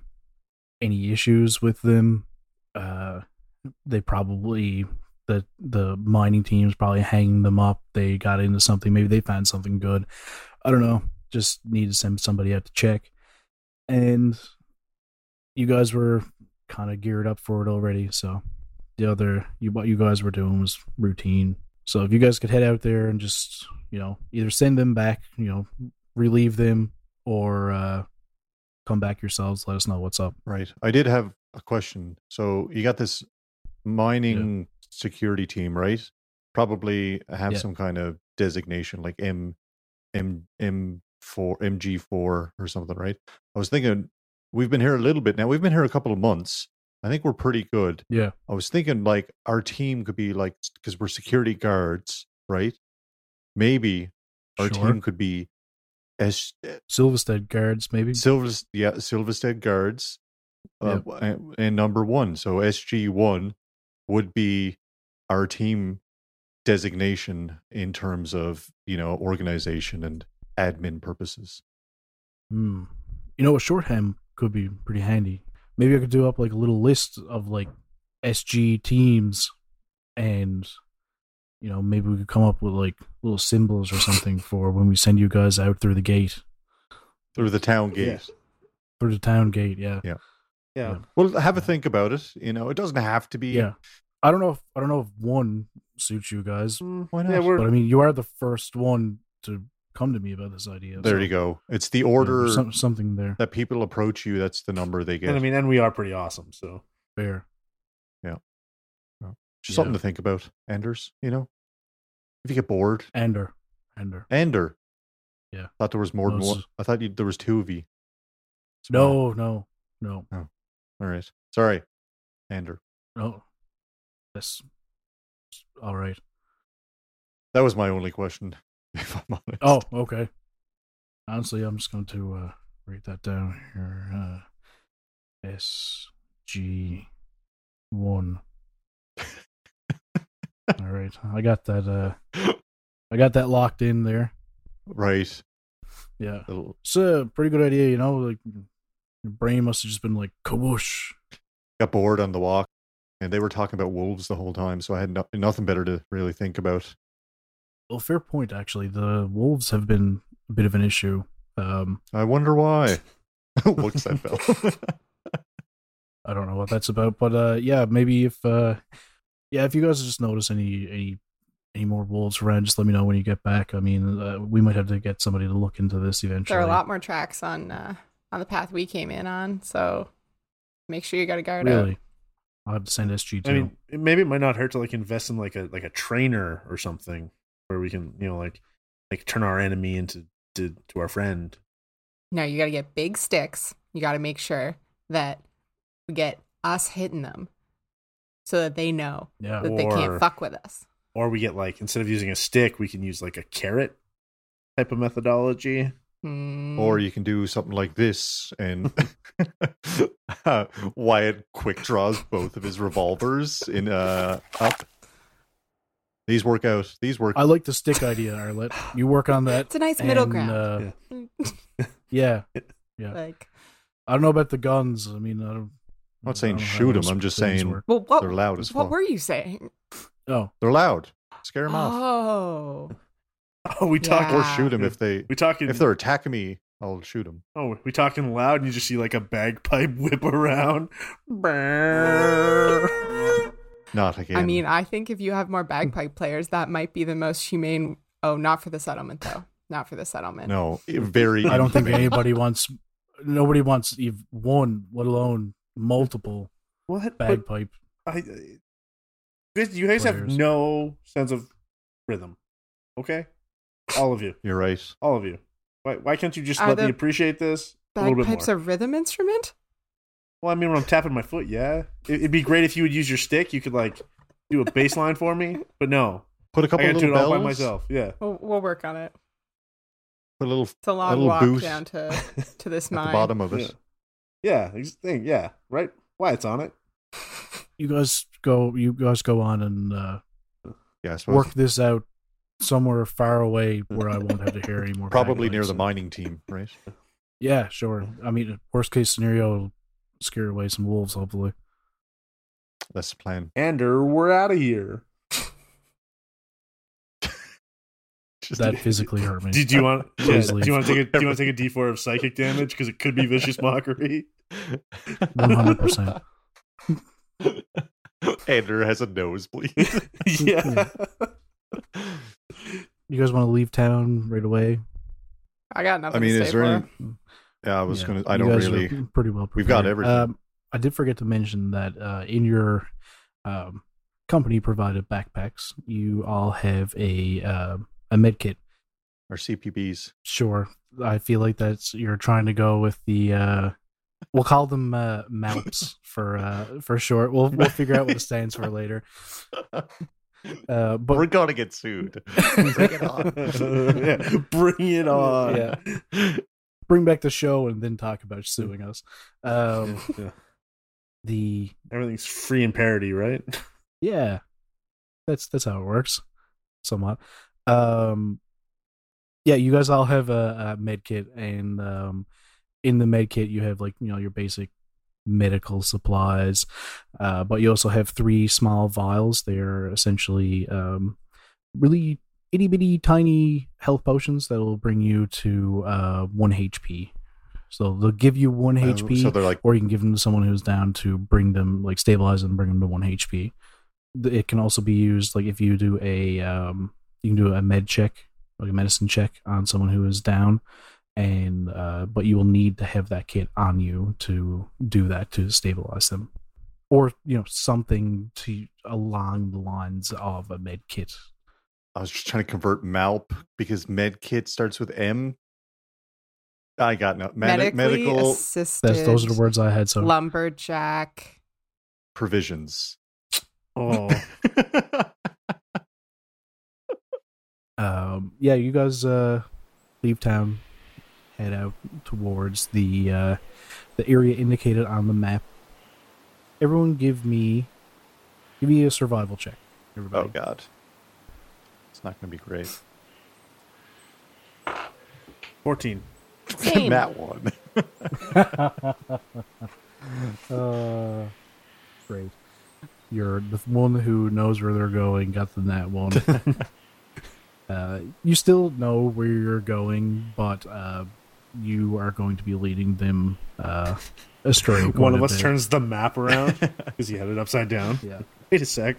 any issues with them. Uh they probably the the mining team's probably hanging them up. They got into something. Maybe they found something good. I don't know. Just need to send somebody out to check. And you guys were kind of geared up for it already. So the other, you what you guys were doing was routine. So if you guys could head out there and just, you know, either send them back, you know, relieve them, or uh, come back yourselves. Let us know what's up. Right. I did have a question. So you got this mining security team, right? Probably have Yeah. some kind of designation like M M M four MG four or something, right? I was thinking we've been here a little bit now. We've been here a couple of months. I think we're pretty good. Yeah. I was thinking like our team could be like because we're security guards, right? Maybe our Sure. team could be S Silvistead guards, maybe. Silver, yeah, Silvistead Guards, uh, and, and number one. So SG one would be our team designation in terms of you know organization and admin purposes. Hmm. You know, a shorthand could be pretty handy. Maybe I could do up like a little list of like SG teams, and you know maybe we could come up with like little symbols or something for when we send you guys out through the gate, Through the town Yeah. gate. through the town gate. Yeah, Yeah. Yeah. Well, have a think about it. You know, it doesn't have to be. yeah. I don't know if I don't know if one suits you guys, Mm, Why not? we're but I mean you are the first one to come to me about this idea. There so, you go. It's the yeah, order there's some, something there. that people approach you. That's the number they get. and I mean, and we are pretty awesome. So Fair. Yeah. Just something to think about. Enders, you know, if you get bored, Ender, Ender. Ender. Yeah. I Thought there was more than one. I thought you, there was two of you. No, no, no, All right. Sorry, Ender. no. Yes. all right. That was my only question. If I'm honest. Oh, okay. Honestly, I'm just going to uh, write that down here. Uh, S G one. All right, I got that. Uh, I got that locked in there. right. Yeah, it's a pretty good idea. You know, like your brain must have just been like kaboosh. Got bored on the walk, and they were talking about wolves the whole time, so I had no, nothing better to really think about. Well, fair point. Actually, the wolves have been a bit of an issue. Um, I wonder why. Looks that fell. I don't know what that's about, but uh, yeah, maybe if uh, yeah, if you guys just notice any any any more wolves around, just let me know when you get back. I mean, uh, we might have to get somebody to look into this eventually. There are a lot more tracks on uh, on the path we came in on, so make sure you got a guard out. Really, I'll have to send SG too. I mean, maybe it might not hurt to like invest in like a like a trainer or something where we can you know like like turn our enemy into to, to our friend. No, you got to get big sticks. You got to make sure that we get us hitting them, so that they know yeah, that they can't fuck with us. Or we get like instead of using a stick, we can use like a carrot type of methodology. Hmm. or you can do something like this, and uh, Wyatt quick draws both of his revolvers in uh, up. These work out. These work. I like the stick idea, Arlette. You work on that. it's a nice middle and, ground. Uh, yeah, yeah. like, I don't know about the guns. I mean, I don't. I'm not saying I don't know how shoot 'em, those I'm just saying- work. well, what They're loud as what fuck. were you saying? Oh, They're loud. Scare them off, Oh, Oh, we talk Yeah. or shoot them if they we talking if they're attacking me. I'll shoot them. oh we talking loud and you just see like a bagpipe whip around. Not again. I mean, I think if you have more bagpipe players, that might be the most humane. Oh, not for the settlement though. Not for the settlement. no, very. I don't think anybody wants. Nobody wants ev- one, let alone multiple What? But bagpipe. I, guys, you guys have no sense of rhythm. Okay, all of you, You're right. all of you. Why, why can't you just Are let me appreciate this a little bit Bagpipes more? a rhythm instrument? Well, I mean, when I'm tapping my foot, yeah, it, it'd be great if you would use your stick. You could like do a baseline for me, but no, Put a couple gotta do little it all by myself. Yeah. We'll, we'll work on it. Put a little It's a long little walk boot down to to this at the mine. bottom of it. Yeah. Yeah, thing, yeah, right. Wyatt's on it? You guys go. You guys go on and uh, Yeah, work this out somewhere far away where I won't have to hear any more. probably near the mining team, right? Yeah, sure. I mean, worst case scenario, scare away some wolves. Hopefully. That's the plan. Ander, we're out of here. Just That physically hurt me. Do, do you want? Yeah, do you want to take a? Do you want to take a D four of psychic damage because it could be vicious mockery? One hundred percent. Ender has a nosebleed. yeah. You guys want to leave town right away? I got nothing I mean, to is there for any? It. Yeah, I was Yeah, gonna. I don't really. pretty well. Prepared. We've got everything. Um, I did forget to mention that uh, in your um, company provided backpacks, you all have a uh, a med kit. Our CPBs. Sure, I feel like that's you're trying to go with the. Uh, we'll call them uh, MALPs for uh, for short. We'll we'll figure out what it stands for later. Uh, but We're gonna get sued. Bring it on. yeah, bring it on. Yeah. Bring back the show and then talk about suing us. Um, Yeah. the Everything's free and parody, right? yeah, that's that's how it works, somewhat. Um, yeah, you guys all have a, a med kit, and um, in the med kit you have like you know your basic medical supplies, uh, but you also have three small vials. They're essentially um, really itty bitty tiny health potions that will bring you to uh, one HP. So they'll give you one Uh, HP, so they're like or you can give them to someone who's down to bring them like stabilize them, bring them to one HP. It can also be used like if you do a um, you can do a med check, like a medicine check on someone who is down, and uh, but you will need to have that kit on you to do that to stabilize them, or you know something to along the lines of a med kit. I was just trying to convert Malp because med kit starts with M. I got no med- Medically medical assisted. That's those are the words I had. So Lumberjack. provisions. Oh, um, yeah, you guys uh, leave town, head out towards the uh, the area indicated on the map. Everyone, give me give me a survival check. Everybody. oh God, it's not going to be great. 14. Same. that one. Uh, great. You're the one who knows where they're going. Got the that one. uh, you still know where you're going, but uh, you are going to be leading them uh, astray. One of us bit. turns the map around because he had it upside down. Yeah. Wait a sec.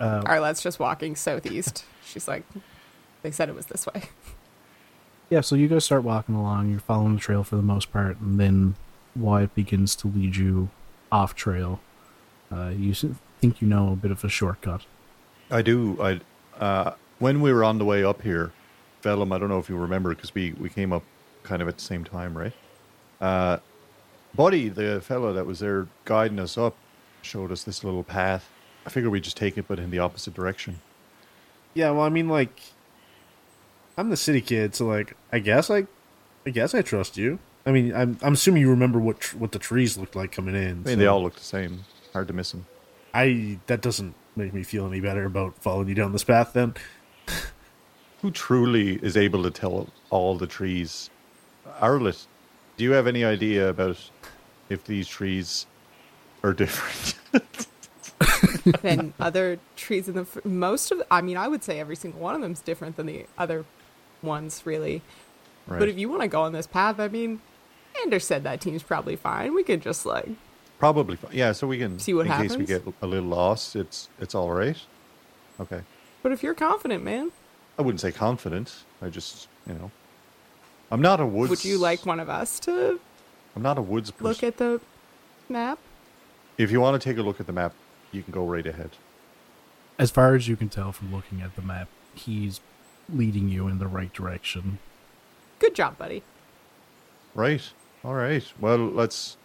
Uh, Arlette's just walking southeast. She's like, they said it was this way. yeah. So you guys start walking along. You're following the trail for the most part, and then Wyatt begins to lead you off trail. Uh, you think you know a bit of a shortcut. I do. I uh, when we were on the way up here, Velum. I don't know if you remember because we we came up kind of at the same time, right? Uh, Buddy, the fellow that was there guiding us up, showed us this little path. I figured we'd just take it, but in the opposite direction. Yeah, well, I mean, like, I'm the city kid, so like, I guess I, I guess I trust you. I mean, I'm I'm assuming you remember what tr- what the trees looked like coming in. I mean, they all look the same. Hard to miss them. I that doesn't make me feel any better about following you down this path. Then Who truly is able to tell all the trees? Arlette, do you have any idea about if these trees are different? than other trees in the most of. I mean, I would say every single one of them's different than the other ones, really. right. But if you want to go on this path, I mean, Anders said that team's probably fine. We could just like Probably, yeah. So we can See what in case we get a little lost. It's it's all right. Okay, But if you're confident, man, I wouldn't say confident. I just you know, I'm not a woods. would you like one of us to I'm not a woods person. look at the map? if you want to take a look at the map, you can go right ahead. As far as you can tell from looking at the map, he's leading you in the right direction. Good job, buddy. Right. All right. Well, let's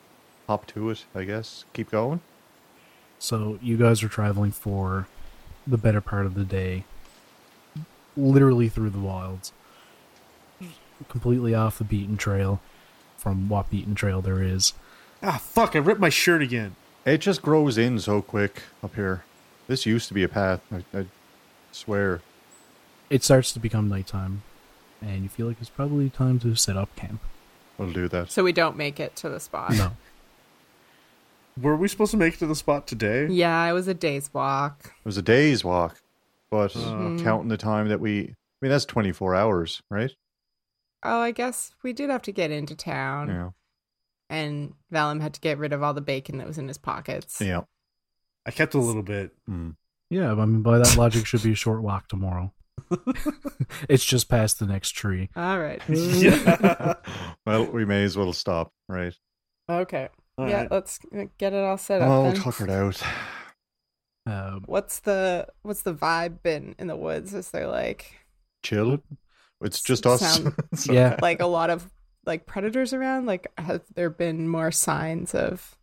hop to it. I guess. Keep going. So you guys are traveling for the better part of the day, literally through the wilds, completely off the beaten trail, from what beaten trail there is. ah fuck, I ripped my shirt again. It just grows in so quick up here. This used to be a path. I, I swear. It starts to become nighttime, and you feel like it's probably time to set up camp. We'll do that. So we don't make it to the spot. No, Were we supposed to make it to the spot today? Yeah, it was a day's walk. It was a day's walk, but Mhm. counting the time that we. I mean, that's 24 hours, right? Oh, I guess we did have to get into town, Yeah. And Velum had to get rid of all the bacon that was in his pockets. Yeah. I kept a little bit. Mm. yeah, I mean by that logic, should be a short walk tomorrow. it's just past the next tree. All right. yeah. well, we may as well stop, right? Okay. All yeah, right. let's get it all set up. Oh, then. we'll tucker it out. Uh, What's the what's the vibe been in the woods? Is there like Chill. It's just us. Sound- So- yeah, like a lot of like predators around? Like have there been more signs of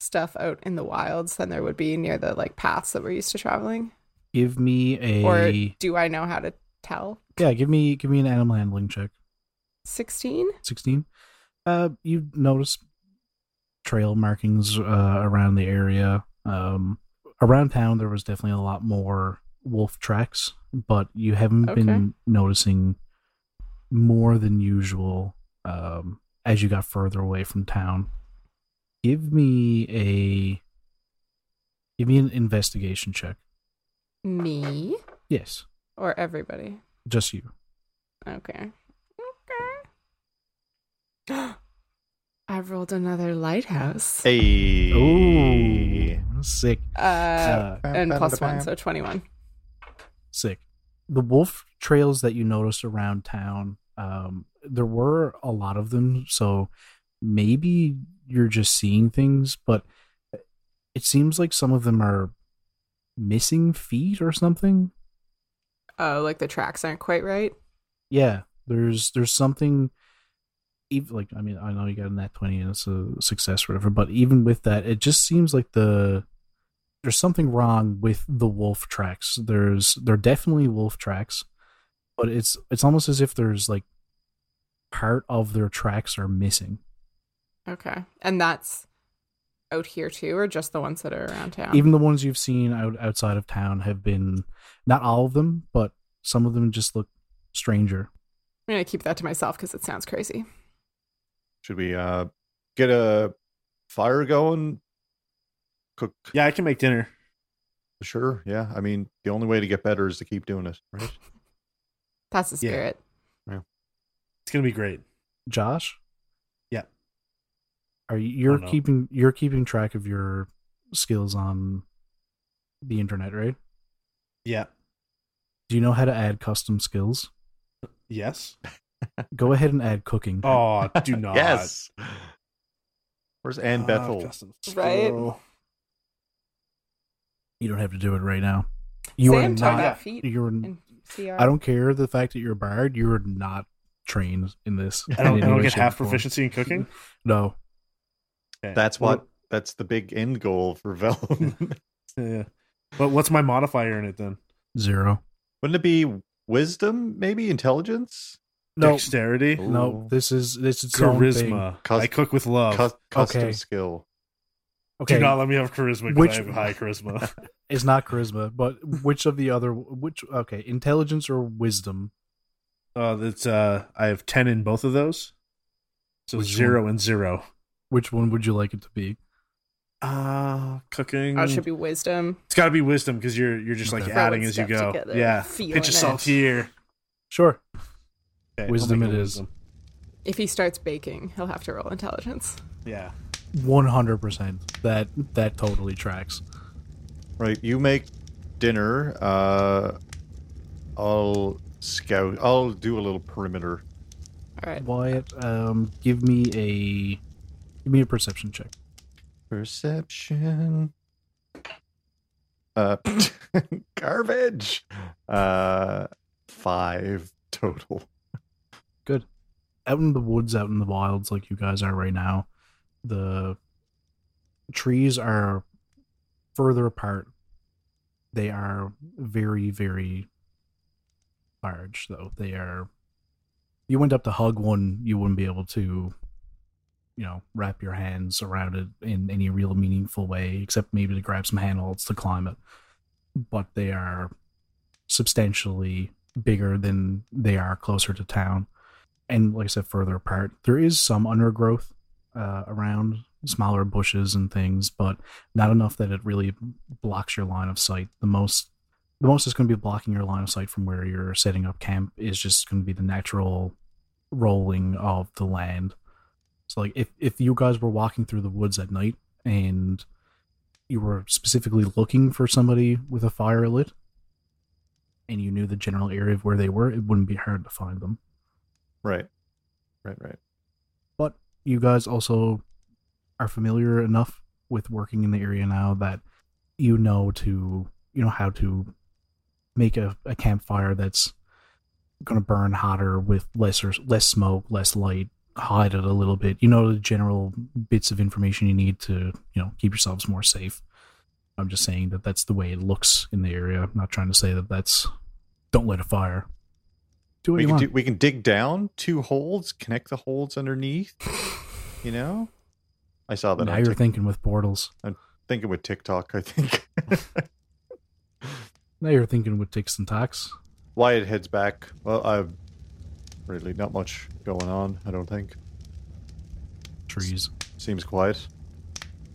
stuff out in the wilds than there would be near the like paths that we're used to traveling? give me a Or do I know how to tell? yeah, give me give me an animal handling check. 16? 16 uh you notice trail markings uh around the area um around town there was definitely a lot more wolf tracks but you haven't Okay. been noticing more than usual um as you got further away from town Give me a give me an investigation check. Me Yes, or everybody? just you. Okay. Okay. I've rolled another lighthouse. Hey. Ooh, sick. Uh, Uh, and plus one, so 21. Sick. The wolf trails that you notice around town, um, there were a lot of them, so maybe you're just seeing things, but uh, it seems like some of them are missing feet or something. Oh, like the tracks aren't quite right? Yeah, there's there's something even like I mean, I know you got a nat twenty and it's a success or whatever, but even with that, it just seems like the there's something wrong with the wolf tracks. There's they're definitely wolf tracks, but it's it's almost as if there's like part of their tracks are missing. Okay. And that's out here too, or just the ones that are around town? Even the ones you've seen out outside of town have been not all of them, but some of them just look stranger. I'm going to keep that to myself because it sounds crazy. Should we uh get a fire going? Cook. Yeah, I can make dinner. Sure. Yeah. I mean, the only way to get better is to keep doing it, right? That's the Yeah. Spirit. It's gonna be great. Josh? Yeah. Are you you're keeping you're keeping track of your skills on the internet, right? Yeah. Do you know how to add custom skills? Yes. Go ahead and add cooking. Oh, do not. yes. Where's Ann Ah, Bethel? custom Right? You don't have to do it right now. You are Sam talking not feet you're and CR. I don't care the fact that you're a bard, you're not trained in this. I don't, I don't get half proficiency in cooking. No. Okay. That's Well, what. That's the big end goal for Velum. Yeah. But what's my modifier in it then? Zero. Wouldn't it be wisdom? Maybe intelligence? No. Dexterity, No, Ooh. this is this is its own thing. charisma. Cus- I cook with love. Cus- custom Okay. skill. Okay. Do not let me have charisma because Which- I have high charisma. It's not charisma, but which of the other which okay, intelligence or wisdom? Uh, that's uh, I have ten in both of those, so Which zero and zero. Which one would you like it to be? Uh cooking. Oh, it should be wisdom. It's got to be wisdom because you're you're just like Okay. adding as you go. together, Yeah, feeling pinch of salt it. here. Sure. Okay, Wisdom make it a is. wisdom. If he starts baking, he'll have to roll intelligence. Yeah. One hundred percent. That that totally tracks. Right. You make dinner. Uh, I'll scout. I'll do a little perimeter. All right. Wyatt, um, give me a give me a perception check. Perception. Uh, garbage. Uh, five total. Good. Out in the woods, out in the wilds, like you guys are right now, the trees are further apart. They are very, very large, though. They are. You went up to hug one, you wouldn't be able to, you know, wrap your hands around it in any real meaningful way, except maybe to grab some handholds to climb it. But they are substantially bigger than they are closer to town and like I said, further apart. There is some undergrowth uh, around, smaller bushes and things, but not enough that it really blocks your line of sight. The most, the most is going to be blocking your line of sight from where you're setting up camp is just going to be the natural rolling of the land. So, like, if if you guys were walking through the woods at night and you were specifically looking for somebody with a fire lit, and you knew the general area of where they were, it wouldn't be hard to find them. Right. Right. Right. but you guys also are familiar enough with working in the area now that you know to you know how to make a, a campfire that's going to burn hotter with lesser less smoke less light hide it a little bit you know the general bits of information you need to you know keep yourselves more safe i'm just saying that that's the way it looks in the area i'm not trying to say that that's don't light a fire do what We you can want do, we can dig down two holes, connect the holes underneath. You know, I saw that. now you're thinking with portals I'm thinking with TikTok. I think now you're thinking with ticks and tacks Wyatt heads back. Well, I've really not much going on. I don't think. trees Seems quiet.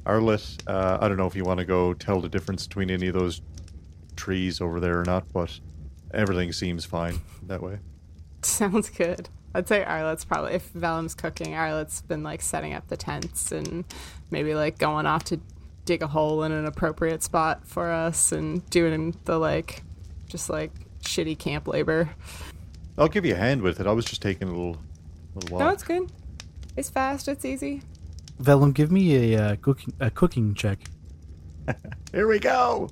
Arlette, uh, I don't know if you want to go tell the difference between any of those trees over there or not, but everything seems fine that way. Sounds good. I'd say Arlette's probably if Velum's cooking, Arlette's been like setting up the tents and maybe like going off to dig a hole in an appropriate spot for us and doing the like just like shitty camp labor. I'll give you a hand with it. I was just taking a little, little No, it's good. It's fast. It's easy. Velum, give me a uh, cooking a cooking check. Here we go.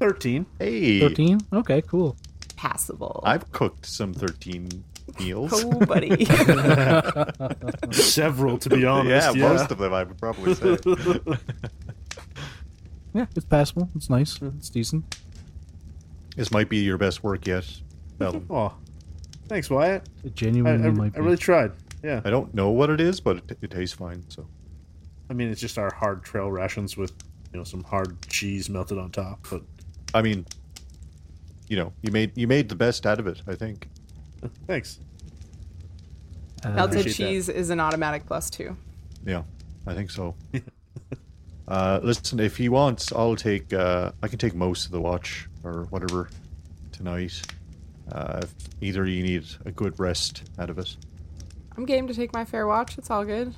13. Hey, Thirteen. Okay, cool. Passable. I've cooked some 13 meals. oh, buddy. Several, to be honest. yeah, most of them I would probably say. Yeah, it's passable. It's nice. Mm-hmm. It's decent. this might be your best work yet, Velum. Oh, thanks, Wyatt. It I, genuinely I, might I be. really tried. Yeah. I don't know what it is, but it, it tastes fine. So I mean, it's just our hard trail rations with, you know, some hard cheese melted on top. But I mean, you know, you made you made the best out of it. I think. Thanks. Uh, Melted cheese is an automatic plus two. Yeah, I think so. uh, listen, if he wants, I'll take. Uh, I can take most of the watch or whatever tonight. Uh, if either you need a good rest out of it. I'm game to take my fair watch. It's all good.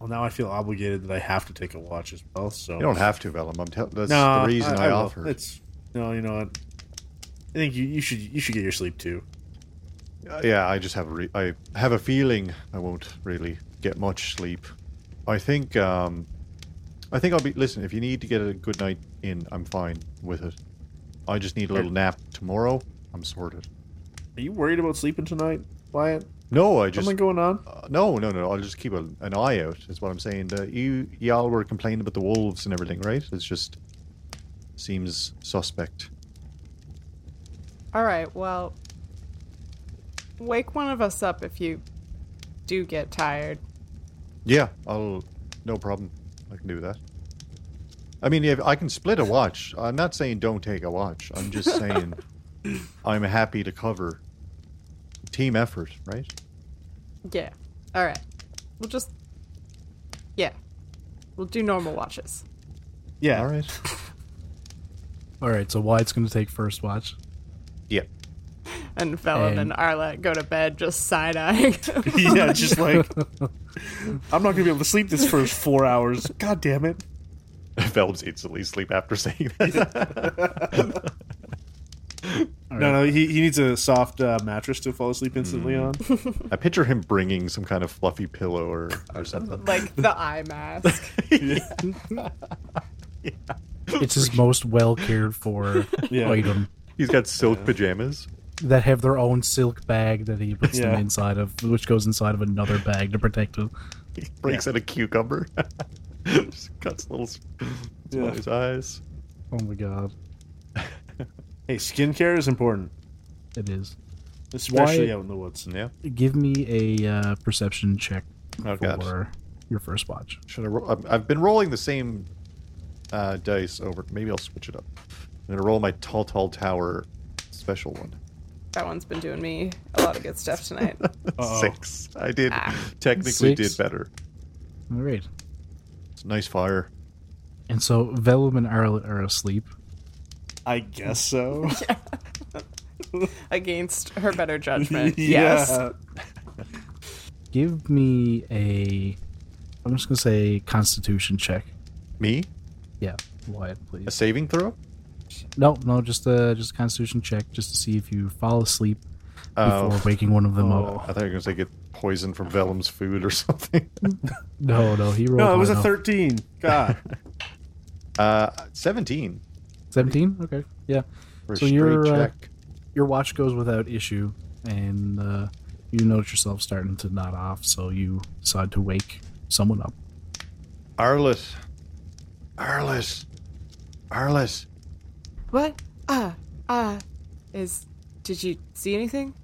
Well, now I feel obligated that I have to take a watch as well. So You don't have to, Velum. I'm tell- that's no, the reason I, will. offer. It's no, you know what? I think you, you should you should get your sleep too. Uh, yeah, I just have a re- I have a feeling I won't really get much sleep. I think um, I think I'll be. Listen, if you need to get a good night in, I'm fine with it. I just need a little nap tomorrow. I'm sorted. Are you worried about sleeping tonight, Wyatt? No, I just Something going on? uh, no, no, no. I'll just keep a, an eye out. Is what I'm saying. Uh, you y'all were complaining about the wolves and everything, right? It's just seems suspect. All right. Well, wake one of us up if you do get tired. Yeah, I'll. No problem. I can do that. I mean, if I can split a watch. I'm not saying don't take a watch. I'm just saying I'm happy to cover team effort, right? Yeah. All right. We'll just. Yeah. We'll do normal watches. Yeah. All right. All right, so Wyatt's going to take first watch. Yeah. And Velum and And- Arlette go to bed just side eyeing. yeah, just like I'm not gonna be able to sleep this first four hours. God damn it! Phelps instantly asleep after saying that. No, no, he, he needs a soft uh, mattress to fall asleep instantly on. I picture him bringing some kind of fluffy pillow or, or something. like the eye mask. Yeah, It's his most well cared for Yeah. item He's got silk pajamas. That have their own silk bag that he puts Yeah. them inside of, which goes inside of another bag to protect it. He breaks out a cucumber. Just cuts little s- Yeah. his eyes. Oh my god, Hey, skincare is important, it is. especially Why- out in the woods. Yeah. Give me a uh, perception check Oh god. for your first watch. Should I ro- I've- I've been rolling the same uh, dice over. Maybe I'll switch it up. I'm gonna roll my tall, tall tower special one. That one's been doing me a lot of good stuff tonight. Six. I did Ah. technically Six. did better. All right, It's a nice fire. and so Velum and Arlette are asleep. I guess so. Against her better judgment. Yeah. Yes. Give me a. I'm just gonna say Constitution check. Me? Yeah, Wyatt, please. A saving throw? No, no, just a just a Constitution check, just to see if you fall asleep Oh. before waking one of them Oh. up. I thought you were gonna say get poisoned from Velum's food or something. No, no, he rolled. No, it was high a enough. 13. God. uh, seventeen Seventeen. Okay, yeah. for a So straight you're, uh, check. Your watch goes without issue, and uh, you notice yourself starting to nod off. So you decide to wake someone up. Arlette. Arlette. Arlette. What? Ah, ah. Is. Did you see anything?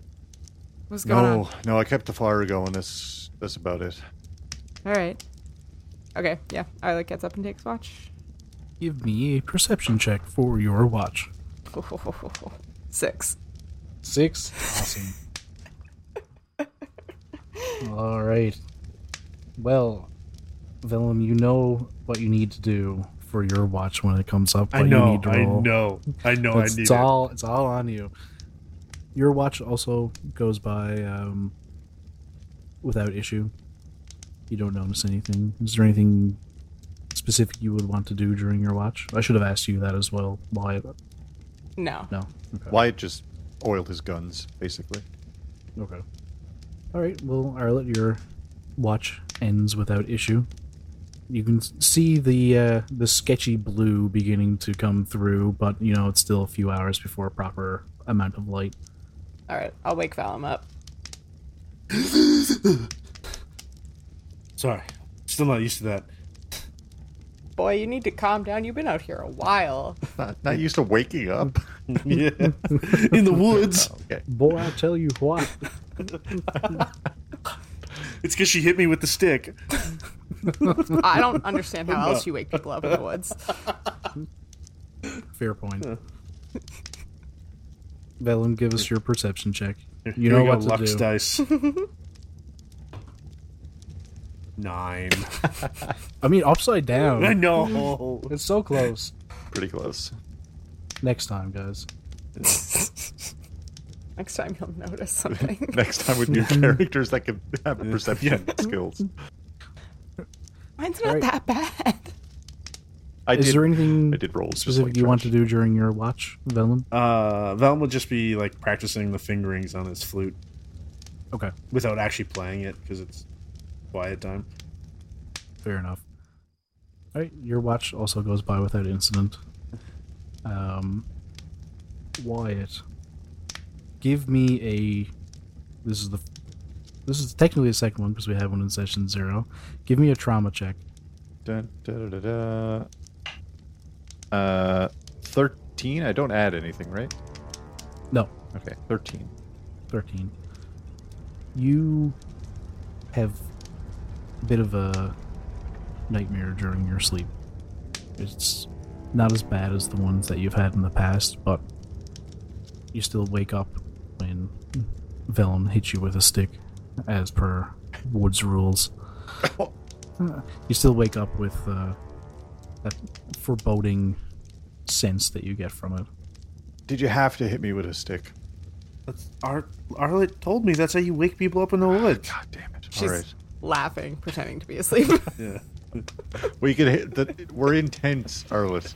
What's going on? No, no, I kept the fire going. That's that's about it. All right. Okay, yeah. Arlette gets up and takes watch. Give me a perception check for your watch. Six. Six. Awesome. All right. Well, Velum, you know what you need to do for your watch when it comes up. I know, You need to I know, I know. it's, I need it's it. all it's all on you. Your watch also goes by um, without issue. You don't notice anything. Is there anything specific you would want to do during your watch? I should have asked you that as well. Why? No. No. Okay. Wyatt just oiled his guns, basically. Okay. All right. Well, Arlette, your watch ends without issue. You can see the uh, the sketchy blue beginning to come through, but you know it's still a few hours before a proper amount of light. All right, I'll wake Velum up. Sorry, still not used to that. Boy, you need to calm down. You've been out here a while. Not, not used to waking up. yeah, in the woods. Okay. Boy, I tell you what. It's because she hit me with the stick. I don't understand how else you wake people up in the woods. Fair point. Velum, give us your perception check. You Here know we go, what to Lux do. dice. Nine. I mean, upside down. I know. It's so close. Pretty close. Next time, guys. Next time you'll notice something. Next time with new characters that can have perception skills. Mine's not Alright. that bad. I Is did. there anything I did roll just specific like you want to do during your watch, Velum? Uh, Velum would just be like practicing the fingerings on his flute Okay, without actually playing it because it's quiet time. fair enough. All right, your watch also goes by without incident. Um, Wyatt, give me a. This is the. This is technically the second one because we have one in session zero. Give me a trauma check. Dun, da, da, da, da. Uh, thirteen. I don't add anything, right? No, Okay, thirteen. 13. You have a bit of a nightmare during your sleep. It's not as bad as the ones that you've had in the past, but you still wake up when Velum hits you with a stick, as per Wood's rules. you still wake up with uh, that foreboding sense that you get from it. Did you have to hit me with a stick? That's, Ar- Arlette told me that's how you wake people up in the woods. God damn it! She's All right. laughing, pretending to be asleep. Yeah. We could hit. The, we're intense, Arlette.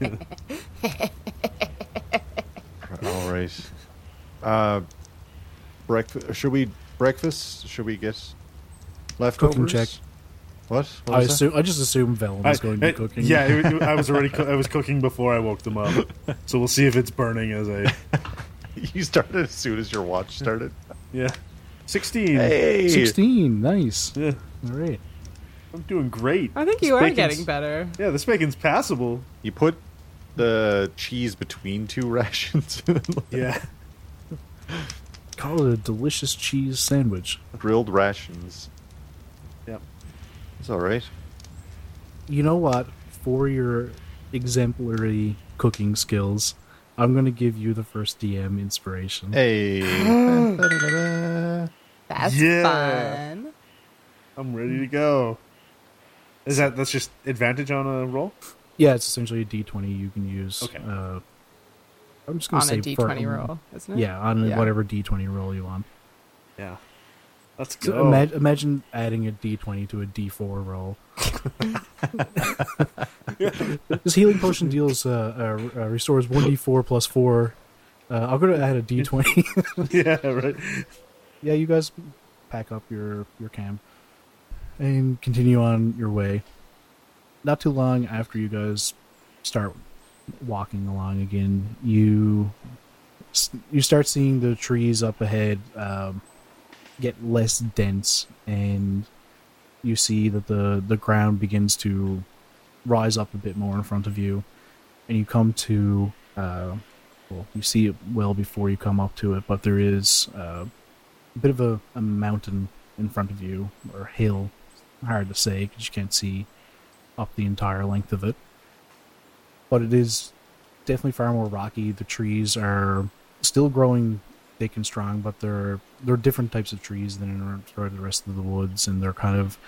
All right. Uh, breakfast. Should we breakfast? Should we get leftovers? Cooking check. What? What I was that? assume I just assume Velum is going to be cooking. Yeah, it- it- I was already. Co- I was cooking before I woke them up, so we'll see if it's burning as I. You started as soon as your watch started. Yeah, sixteen. Hey. 16. Nice. Yeah, All right. I'm doing great. I think This you are bacon's- getting better. Yeah, this bacon's passable. You put the cheese between two rations. Yeah. Call it a delicious cheese sandwich. Grilled rations. Yep. It's all right. You know what? For your exemplary cooking skills, I'm going to give you the first DM inspiration. Hey. That's Yeah. fun. I'm ready to go. Is that that's just advantage on a roll? Yeah, it's essentially a D20 you can use. Okay. Uh, I'm just going to a say for- D20 roll, isn't it? Yeah, on Yeah. whatever D20 roll you want. Yeah. Let's So go. ima- imagine adding a D20 to a D4 roll. this healing potion deals uh, uh, uh, restores one D4 plus four. Uh, I'll go to add a D20. yeah, right. yeah, you guys pack up your your cam and continue on your way. Not too long after you guys start walking along again, you you start seeing the trees up ahead um, get less dense, and you see that the the ground begins to rise up a bit more in front of you, and you come to uh, well, you see it well before you come up to it, but there is uh, a bit of a, a mountain in front of you, or hill. Hard to say because you can't see up the entire length of it. But it is definitely far more rocky. The trees are still growing thick and strong, but they're they're different types of trees than are the rest of the woods, and they're kind of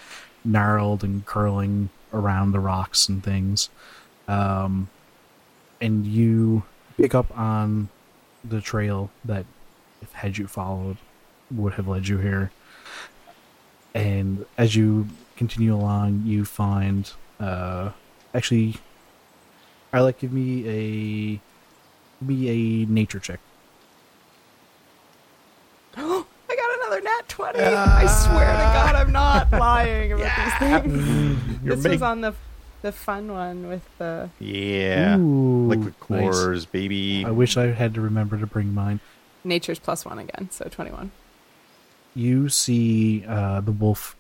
gnarled and curling around the rocks and things. Um, and you pick up on the trail that, if had you followed, would have led you here. And as you continue along, you find, uh, actually, I like give me a give me a nature check. I got another nat 20. I swear to God, I'm not lying about these things. You're this make- was on the the fun one with the. yeah, Ooh, liquid nice. cores, baby. I wish I had to remember to bring mine. Nature's plus one again, so 21. you see uh, the wolf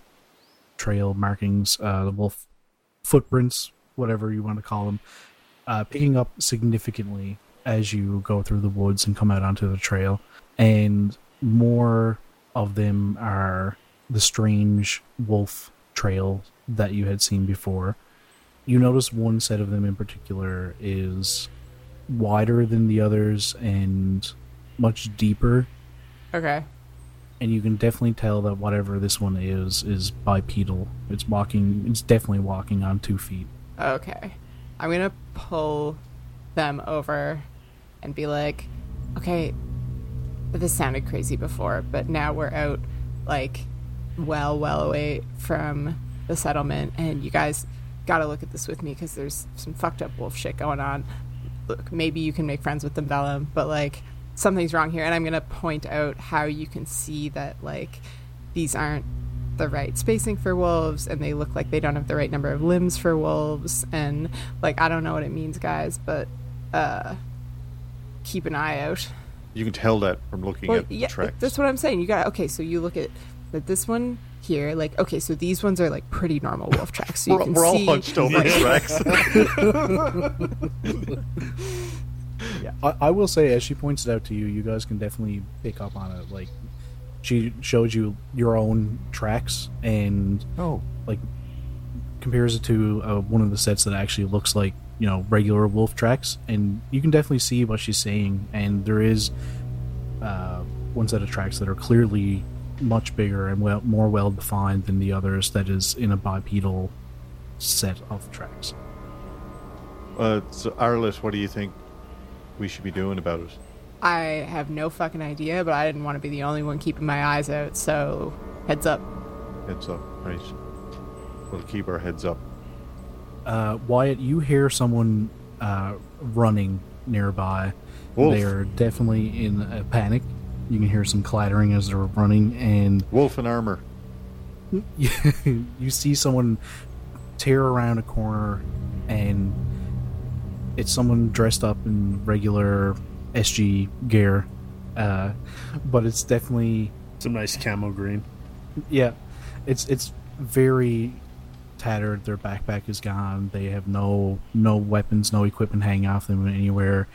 trail markings, uh, the wolf footprints, whatever you want to call them, uh, picking up significantly as you go through the woods and come out onto the trail. And more of them are the strange wolf trail that you had seen before. You notice one set of them in particular is wider than the others and much deeper Okay. and you can definitely tell that whatever this one is is bipedal. It's walking. It's definitely walking on two feet. Okay. I'm going to pull them over and be like, okay, this sounded crazy before, but now we're out, like, well, well away from the settlement, and you guys got to look at this with me because there's some fucked up wolf shit going on. Look, maybe you can make friends with them, Velum, but, like, something's wrong here. And I'm to point out how you can see that, like, these aren't the right spacing for wolves and they look like they don't have the right number of limbs for wolves and like I don't know what it means guys but uh keep an eye out. You can tell that from looking Well, at the tracks. that's what I'm saying. You got okay, so you look at that this one here like okay, so these ones are like pretty normal wolf tracks. So you we're, can we're all see hunched over Yeah. tracks. I, I will say, as she points it out to you, you guys can definitely pick up on it. Like she showed you your own tracks and oh, like compares it to uh, one of the sets that actually looks like you know regular wolf tracks, and you can definitely see what she's saying. And there is uh, one set of tracks that are clearly much bigger and well more well defined than the others. That is in a bipedal set of tracks. uh, so Arlette, what do you think we should be doing about it? I have no fucking idea, but I didn't want to be the only one keeping my eyes out, so heads up. Heads up, right? We'll keep our heads up. Uh, Wyatt, you hear someone uh, running nearby. Wolf. They are definitely in a panic. You can hear some clattering as they're running, and Wolf in armor. you, you see someone tear around a corner, and it's someone dressed up in regular SG gear. Uh, but it's definitely Some nice camo green. yeah, it's it's very tattered. Their backpack is gone. They have no no weapons, no equipment hanging off them anywhere.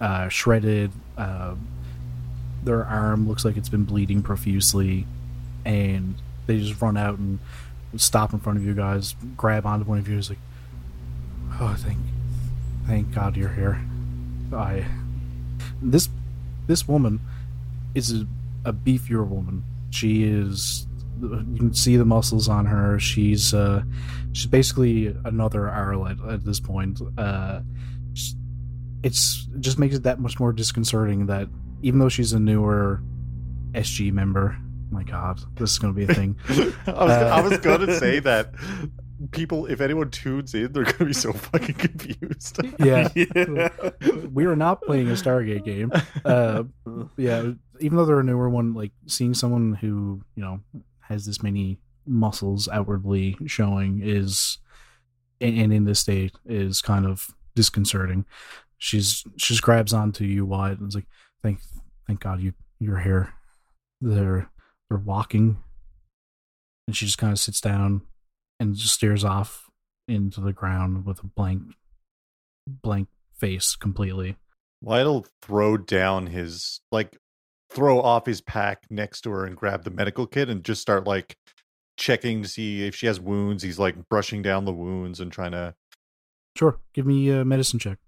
Uh, shredded. Uh, their arm looks like it's been bleeding profusely, and they just run out and stop in front of you guys, grab onto one of you. Is like, oh, thank, thank God you're here. I this this woman is a, a beefier woman. She is. You can see the muscles on her. She's uh, she's basically another Arlette at this point. Uh, it's it just makes it that much more disconcerting that even though she's a newer SG member, my God, this is going to be a thing. I was, I Uh, was gonna say that people, if anyone tunes in, they're gonna be so fucking confused. yeah, yeah. we are not playing a Stargate game. Uh, yeah, even though they're a newer one, like seeing someone who you know has this many muscles outwardly showing is, and, in this state is kind of disconcerting. She's she just grabs onto you, Wyatt, and is like, "Thank, thank God you you're here." They're they're walking, and she just kind of sits down and just stares off into the ground with a blank blank face completely. Wyatt'll throw down his like throw off his pack next to her and grab the medical kit and just start like checking to see if she has wounds. He's like brushing down the wounds and trying to Sure, give me a medicine check.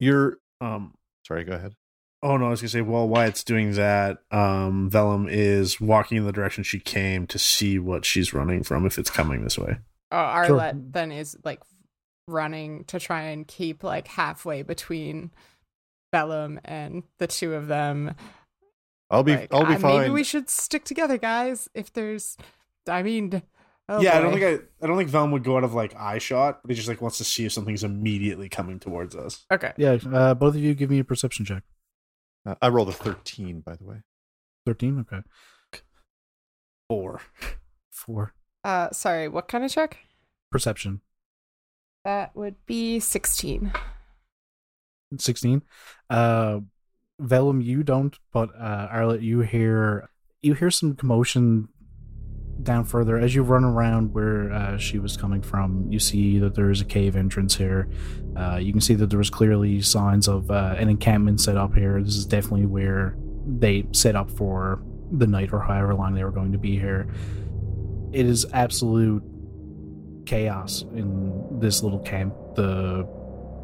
you're Um, sorry, go ahead. Oh no, I was gonna say, well, Wyatt's doing that. Um, Velum is walking in the direction she came to see what she's running from, if it's coming this way. Oh, Sure. Then is like running to try and keep like halfway between Velum and the two of them. I'll be Like, I'll be "Ah, fine. Maybe we should stick together, guys. If there's, I mean, oh yeah, I don't think I, I don't think Velum would go out of like eye shot, but he just like wants to see if something's immediately coming towards us. Okay. Yeah, uh, both of you give me a perception check. Uh, I rolled a thirteen, by the way. 13? Okay. Four. Four. Uh, sorry. What kind of check? Perception. That would be sixteen. 16. Uh, Velum, you don't, but uh, Arlette, you hear you hear some commotion down further as you run around where uh, she was coming from. You see that there is a cave entrance here. Uh, you can see that there was clearly signs of uh, an encampment set up here. This is definitely where they set up for the night or however long they were going to be here. It is absolute chaos in this little camp. The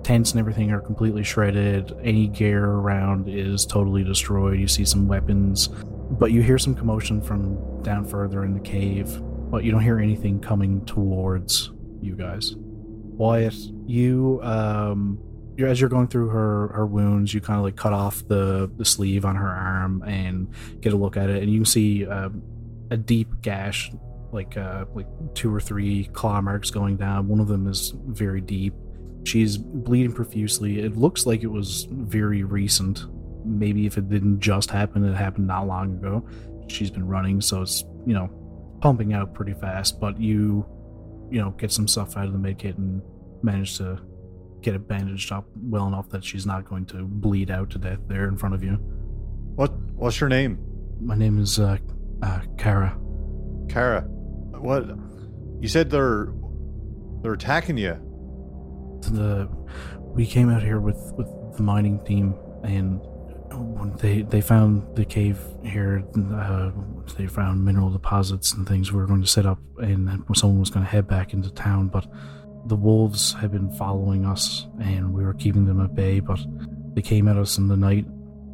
tents and everything are completely shredded. Any gear around is totally destroyed. You see some weapons, but you hear some commotion from down further in the cave, but you don't hear anything coming towards you guys. Wyatt, you um you're, as you're going through her her wounds, you kind of like cut off the the sleeve on her arm and get a look at it, and you can see um, a deep gash, like uh like two or three claw marks going down. One of them is very deep. She's bleeding profusely. It looks like it was very recent. Maybe if it didn't just happen, it happened not long ago. She's been running, so it's you know pumping out pretty fast. But you, you know, get some stuff out of the med kit and manage to get it bandaged up well enough that she's not going to bleed out to death there in front of you. What what's your name? My name is uh, uh Kara. Kara. What you said they're they're attacking you. The we came out here with with the mining team and they they found the cave here uh, they found mineral deposits and things we were going to set up and someone was going to head back into town but the wolves had been following us and we were keeping them at bay but they came at us in the night.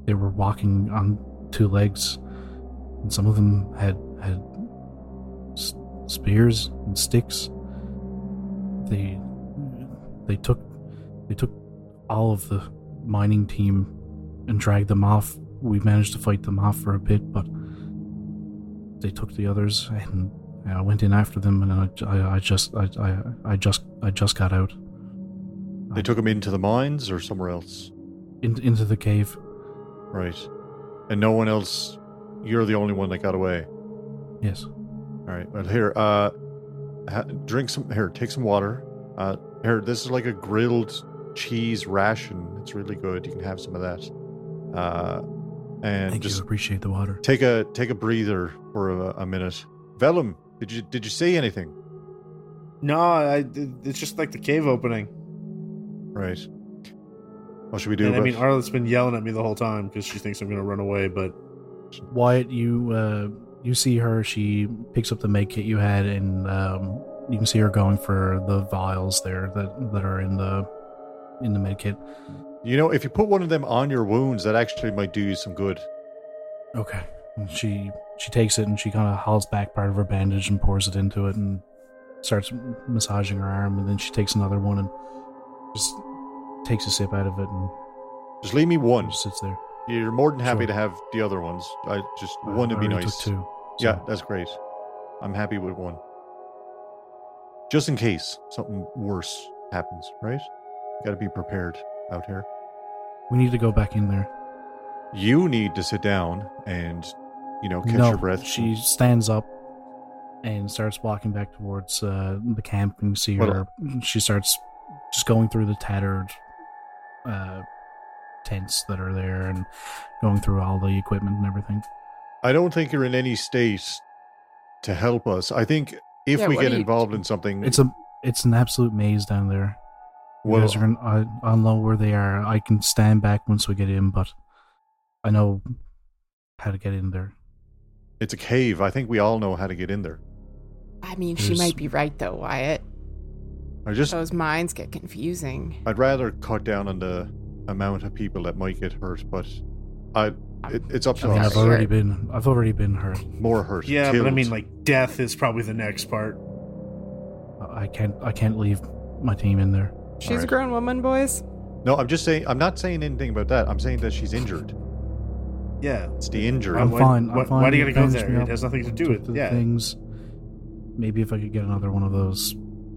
They were walking on two legs and some of them had had spears and sticks. They they took they took all of the mining team and dragged them off. We managed to fight them off for a bit, but they took the others, and I went in after them, and I, I, I just I, I, I just I just got out They took him into the mines or somewhere else. in, into the cave. Right. And no one else you're the only one that got away. Yes, All right. Well, here, uh, ha- drink some. Here, take some water. Uh, here, this is like a grilled cheese ration. It's really good. You can have some of that. Uh, and thank just you. Appreciate the water. take a take a breather for a, a minute. Velum, did you did you say anything? No, I, it's just like the cave opening. Right. What should we do? And I mean, Arlette's been yelling at me the whole time because she thinks I'm going to run away, but Wyatt, you uh, you see her. She picks up the med kit you had, and um, you can see her going for the vials there that that are in the in the med kit. you know, if you put one of them on your wounds, that actually might do you some good. Okay. And she she takes it and she kind of hauls back part of her bandage and pours it into it and starts massaging her arm. And then she takes another one and just takes a sip out of it and Just leave me one. just sits there. You're more than happy Sure. to have the other ones. I just I one would be nice. Two. Yeah, that's great. I'm happy with one. Just in case something worse happens, right? Got to be prepared out here. we need to go back in there. You need to sit down and, you know, catch no, your breath. she stands up and starts walking back towards uh, the camp. And you see Well- her. She starts just going through the tattered uh, tents that are there and going through all the equipment and everything. I don't think you're in any state to help us. I think if Yeah, we get do you- involved in something, It's a it's an absolute maze down there. You well, guys are gonna, I, I'll know where they are. I can stand back once we get in, but I know how to get in there. it's a cave. I think we all know how to get in there. I mean, she might be right though, Wyatt. I just, Those minds get confusing. I'd rather cut down on the amount of people that might get hurt, but I, it, it's up I to mean, us. I've already been, I've already been hurt. More hurt. Yeah, but I mean, like death is probably the next part. I can't, I can't leave my team in there. She's a grown woman, boys. no, I'm just saying. I'm not saying anything about that. I'm saying that she's injured. Yeah. It's the injury. I'm why, fine. I'm fine. why do you You gotta go there? It has nothing to do with the yeah. things. Maybe if I could get another one of those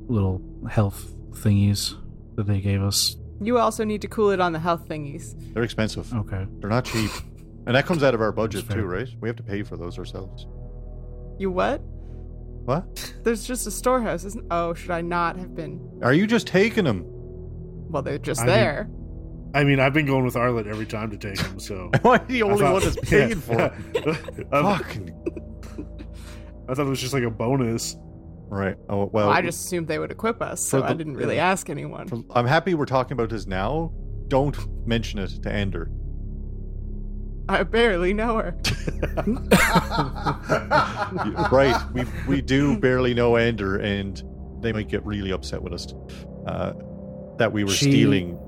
little health thingies that they gave us. You also need to cool it on the health thingies. They're expensive. Okay. They're not cheap, and that comes out of our budget too, right? We have to pay for those ourselves. You what? What? There's just a storehouse, isn't? Oh, should I not have been? Are you just taking them? Well, they're just I mean- there. I mean, I've been going with Arlette every time to take them, so. Am I the only thought- one that's paying for it? I, Fucking I thought it was just like a bonus. right. Oh well. I just assumed they would equip us, so for I didn't really yeah. ask anyone. I'm happy we're talking about this now. Don't mention it to Ender. I barely know her. right. We we do barely know Ender, and they might get really upset with us uh, that we were She- stealing.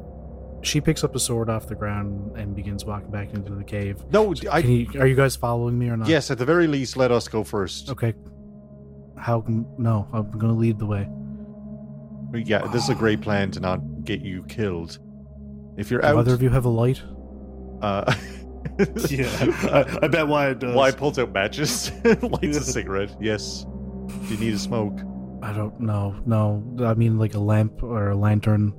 She picks up a sword off the ground and begins walking back into the cave. No, I. you, are you guys following me or not? Yes, at the very least, let us go first. Okay. How come? No, I'm going to lead the way. Yeah, this is a great plan to not get you killed. If you're Do out, either of you have a light? uh, Yeah, I, I bet Wyatt does. Why pulls out matches, lights a cigarette. Yes. Do you need a smoke? I don't know. No, I mean like a lamp or a lantern,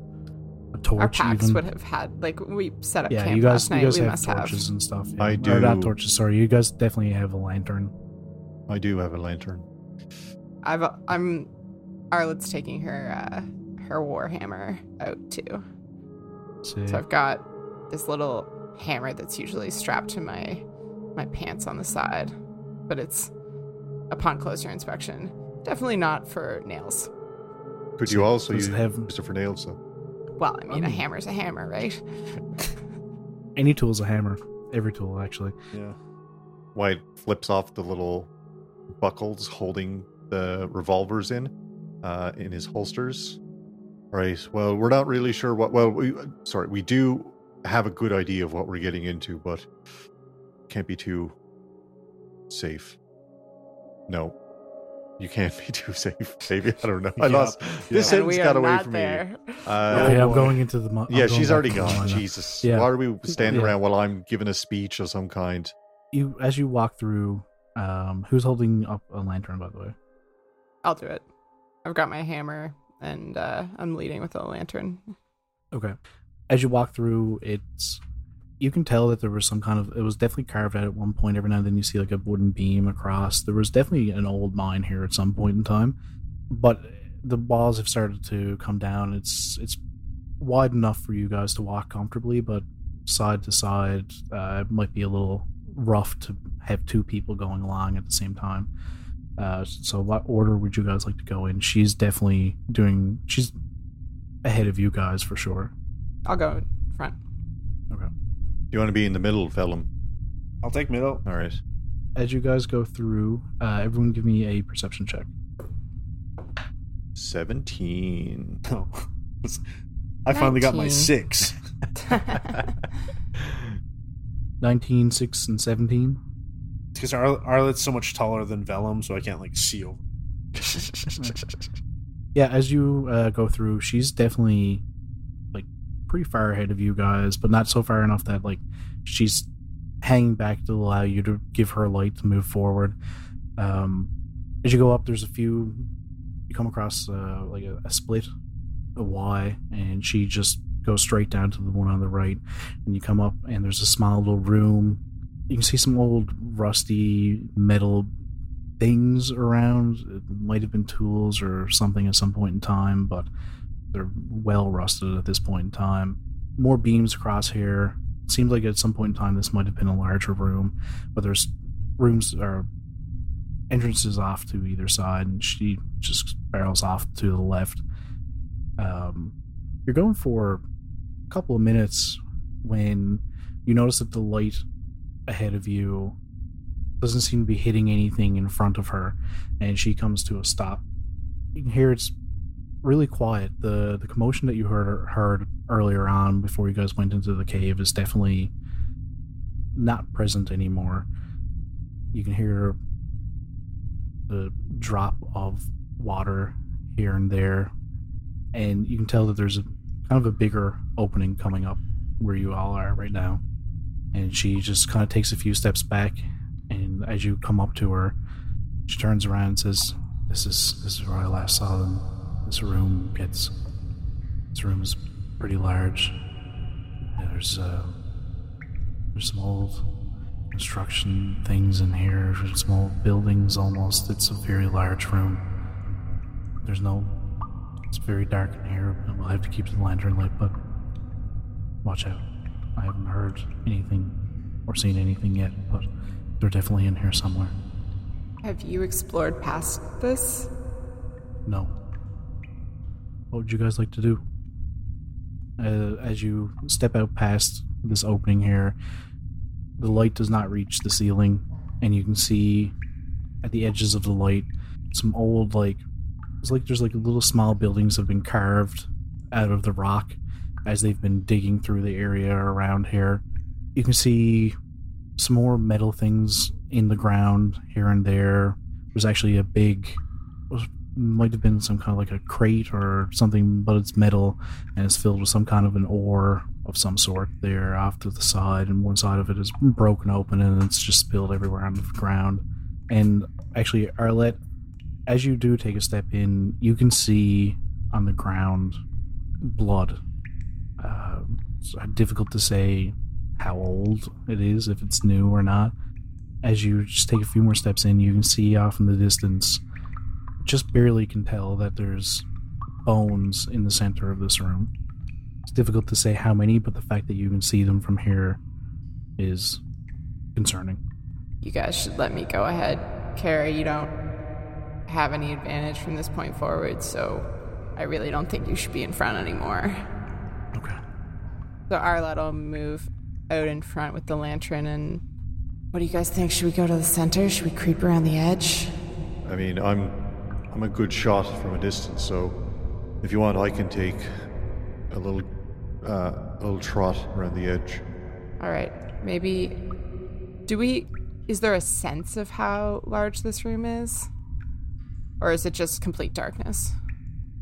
a torch. Our packs even. would have had like we set up yeah, camp you guys, last night. you guys we have must torches have. and stuff. Yeah. I Or not do. torches. Sorry, you guys definitely have a lantern. I do have a lantern. I've I'm Arlette's taking her uh her warhammer out too. So, So I've got this little hammer that's usually strapped to my my pants on the side, but it's upon closer inspection definitely not for nails. Could you also does use it have Christopher Nails though? Well, I mean, a Um, hammer's a hammer, right? any tool's a hammer. Every tool, actually. Yeah. Wyatt flips off the little buckles holding the revolvers in, uh, in his holsters. Right. Well, we're not really sure what. Well, we sorry, we do have a good idea of what we're getting into, but can't be too safe. No, you can't be too safe. Maybe I don't know. I Yeah. lost. This And sentence we got away from there. me. Uh, okay, I'm going into the. mo- yeah, she's already gone. Jesus. Yeah. Why are we standing Yeah. around while I'm giving a speech of some kind? You as you walk through. Um, who's holding up a lantern, by the way? I'll do it. I've got my hammer and uh, I'm leading with a lantern. Okay. As you walk through, it's you can tell that there was some kind of it was definitely carved out at one point. Every now and then you see like a wooden beam across. There was definitely an old mine here at some point in time, but the walls have started to come down. It's it's wide enough for you guys to walk comfortably, but side to side, uh, it might be a little rough to have two people going along at the same time. Uh, so, what order would you guys like to go in? She's definitely doing. She's ahead of you guys for sure. I'll go front. Okay. Do you want to be in the middle, Velum? I'll take middle. All right. As you guys go through, uh, everyone give me a perception check. 17. No. I finally got my 19. six. 19, 6, and 17. Because Ar- Arlette's so much taller than Velum, so I can't like see over. Yeah, as you uh, go through, she's definitely like pretty far ahead of you guys, but not so far enough that like she's hanging back to allow you to give her light to move forward. Um, as you go up, there's a few. You come across uh, like a, a split, a Y, and she just goes straight down to the one on the right. And you come up, and there's a small little room. You can see some old rusty metal things around. It might have been tools or something at some point in time, but they're well rusted at this point in time. More beams across here. Seems like at some point in time this might have been a larger room, but there's rooms or entrances off to either side, and she just barrels off to the left. Um, you're going for a couple of minutes when you notice that the light ahead of you doesn't seem to be hitting anything in front of her, and she comes to a stop. You can hear it's really quiet. the The commotion that you heard heard earlier on before you guys went into the cave is definitely not present anymore. You can hear the drop of water here and there, and you can tell that there's a kind of a bigger opening coming up where you all are right now. And she just kind of takes a few steps back, and as you come up to her, she turns around and says, "This is this is where I last saw them. This room gets this room is pretty large. Yeah, there's uh, there's some old construction things in here, There's some old buildings almost. It's a very large room. There's no. It's very dark in here. and We'll have to keep the lantern lit, but watch out. I haven't heard anything or seen anything yet, but they're definitely in here somewhere. Have you explored past this? No. What would you guys like to do? Uh, as you step out past this opening here, the light does not reach the ceiling, and you can see at the edges of the light some old like it's like there's like little small buildings have been carved out of the rock as they've been digging through the area around here. You can see some more metal things in the ground here and there. There's actually a big might have been some kind of like a crate or something, but it's metal and it's filled with some kind of an ore of some sort there off to the side, and one side of it is broken open and it's just spilled everywhere on the ground. And actually, Arlette, as you do take a step in, you can see on the ground blood. Uh, it's difficult to say how old it is, if it's new or not. As you just take a few more steps in, you can see off in the distance just barely can tell that there's bones in the center of this room. It's difficult to say how many, but the fact that you can see them from here is concerning. You guys should let me go ahead. Carrie, you don't have any advantage from this point forward, so I really don't think you should be in front anymore. Okay. So Arlette will move out in front with the lantern and what do you guys think? Should we go to the center? Should we creep around the edge? I mean, I'm I'm a good shot from a distance, so if you want, I can take a little uh, a little trot around the edge. All right. Maybe do we is there a sense of how large this room is? Or is it just complete darkness?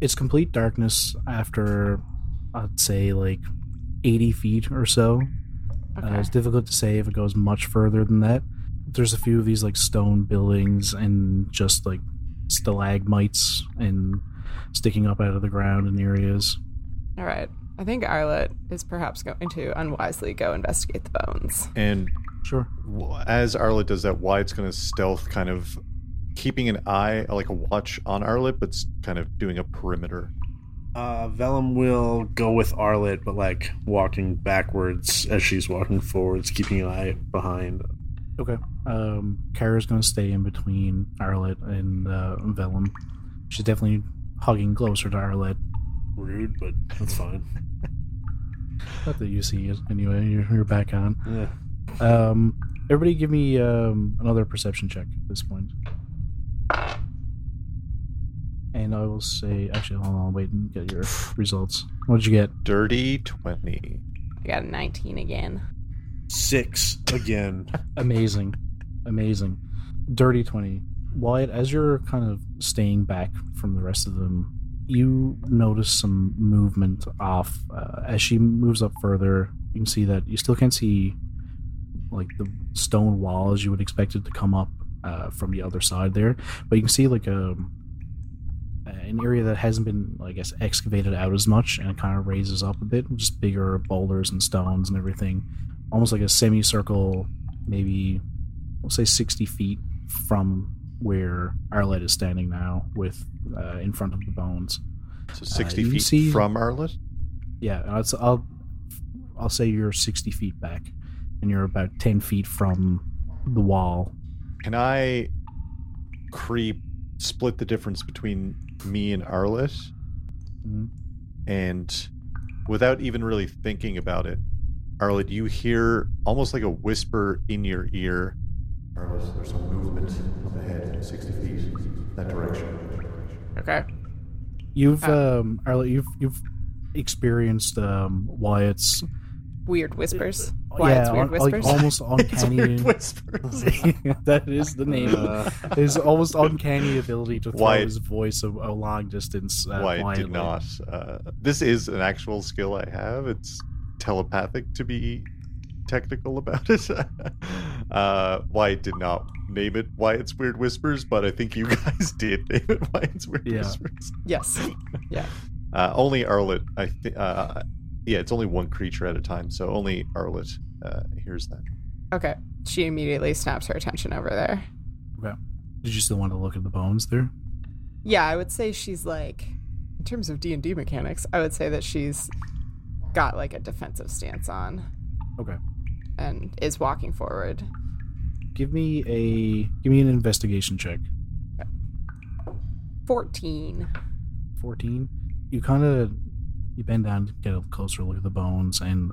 It's complete darkness after, I'd say, like 80 feet or so. Okay. Uh, it's difficult to say if it goes much further than that. There's a few of these like stone buildings and just like stalagmites and sticking up out of the ground in areas. All right. I think Arlette is perhaps going to unwisely go investigate the bones. And Sure. as Arlette does that, Wyatt's going to stealth, kind of keeping an eye, like a watch on Arlette, but s- kind of doing a perimeter. Uh, Velum will go with Arlette, but like walking backwards as she's walking forwards, keeping an eye behind. Okay. Um, Kara's going to stay in between Arlette and uh, Velum. She's definitely hugging closer to Arlette. Rude, but that's fine. Not that you see it anyway. You're, you're back on. Yeah. Um, everybody, give me um, another perception check at this point. And I will say, actually, hold on, wait and get your results. What did you get? Dirty 20. I got a 19 again. Six again. Amazing, amazing. Dirty twenty. Wyatt, as you're kind of staying back from the rest of them, you notice some movement off. Uh, as she moves up further, you can see that you still can't see like the stone wall as you would expect it to come up uh, from the other side there, but you can see like a an area that hasn't been, I guess, excavated out as much, and it kind of raises up a bit, just bigger boulders and stones and everything, almost like a semicircle, maybe we'll say sixty feet from where Arlette is standing now, with uh, in front of the bones. So 60 you feet see- from Arlette? Yeah, I'll, I'll I'll say you're sixty feet back, and you're about ten feet from the wall. Can I creep, split the difference between me and Arlette? Mhm. And without even really thinking about it, Arlette, you hear almost like a whisper in your ear. Arlette, there's some movement up ahead, 60 feet, that direction. Okay. You've Uh, um Arlette, you've you've experienced um Wyatt's Weird whispers. Wyatt's yeah, weird un- like whispers. almost It's uncanny. weird whispers. that is the name. Uh, His almost uncanny ability to throw Wyatt- his voice a, a long distance. Uh, Why it quietly. did not. Uh, this is an actual skill I have. It's telepathic to be technical about it. uh, Wyatt did not name it Wyatt's Weird Whispers, but I think you guys did name it Wyatt's Weird Yeah. Whispers. yes. Uh, only Arlette, I think. Uh, yeah, it's only one creature at a time, so only Arlette uh, hears that. Okay. She immediately snaps her attention over there. Okay. Did you still want to look at the bones there? Yeah, I would say she's like, in terms of D and D mechanics, I would say that she's got like a defensive stance on Okay. and is walking forward. Give me a give me an investigation check. Fourteen. 14 you kind of you bend down to get a closer look at the bones and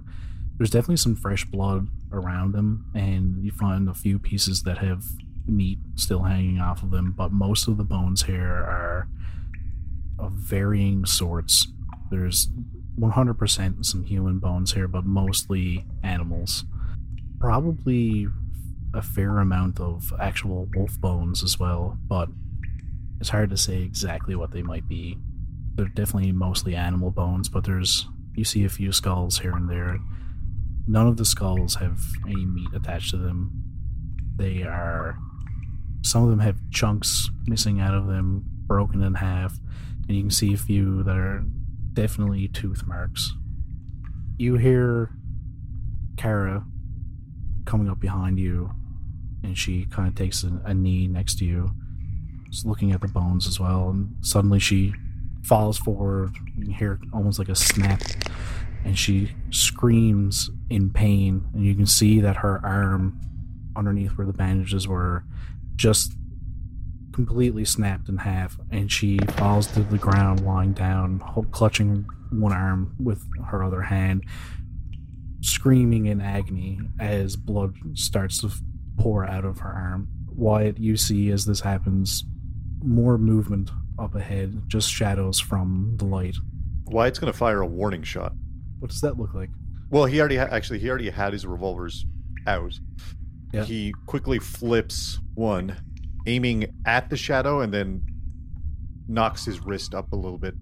there's definitely some fresh blood around them and you find a few pieces that have meat still hanging off of them but most of the bones here are of varying sorts there's 100% some human bones here but mostly animals probably a fair amount of actual wolf bones as well but it's hard to say exactly what they might be they're definitely mostly animal bones, but there's you see a few skulls here and there. None of the skulls have any meat attached to them. They are some of them have chunks missing out of them, broken in half, and you can see a few that are definitely tooth marks. You hear Kara coming up behind you, and she kind of takes a, a knee next to you, just looking at the bones as well, and suddenly she falls forward. You hear almost like a snap, and she screams in pain. And you can see that her arm, underneath where the bandages were, just completely snapped in half, and she falls to the ground, lying down, clutching one arm with her other hand, screaming in agony as blood starts to pour out of her arm. Wyatt, you see as this happens, more movement up ahead, just shadows from the light. Wyatt's going to fire a warning shot. What does that look like? Well, he already ha- actually he already had his revolvers out. Yeah. He quickly flips one, aiming at the shadow, and then knocks his wrist up a little bit.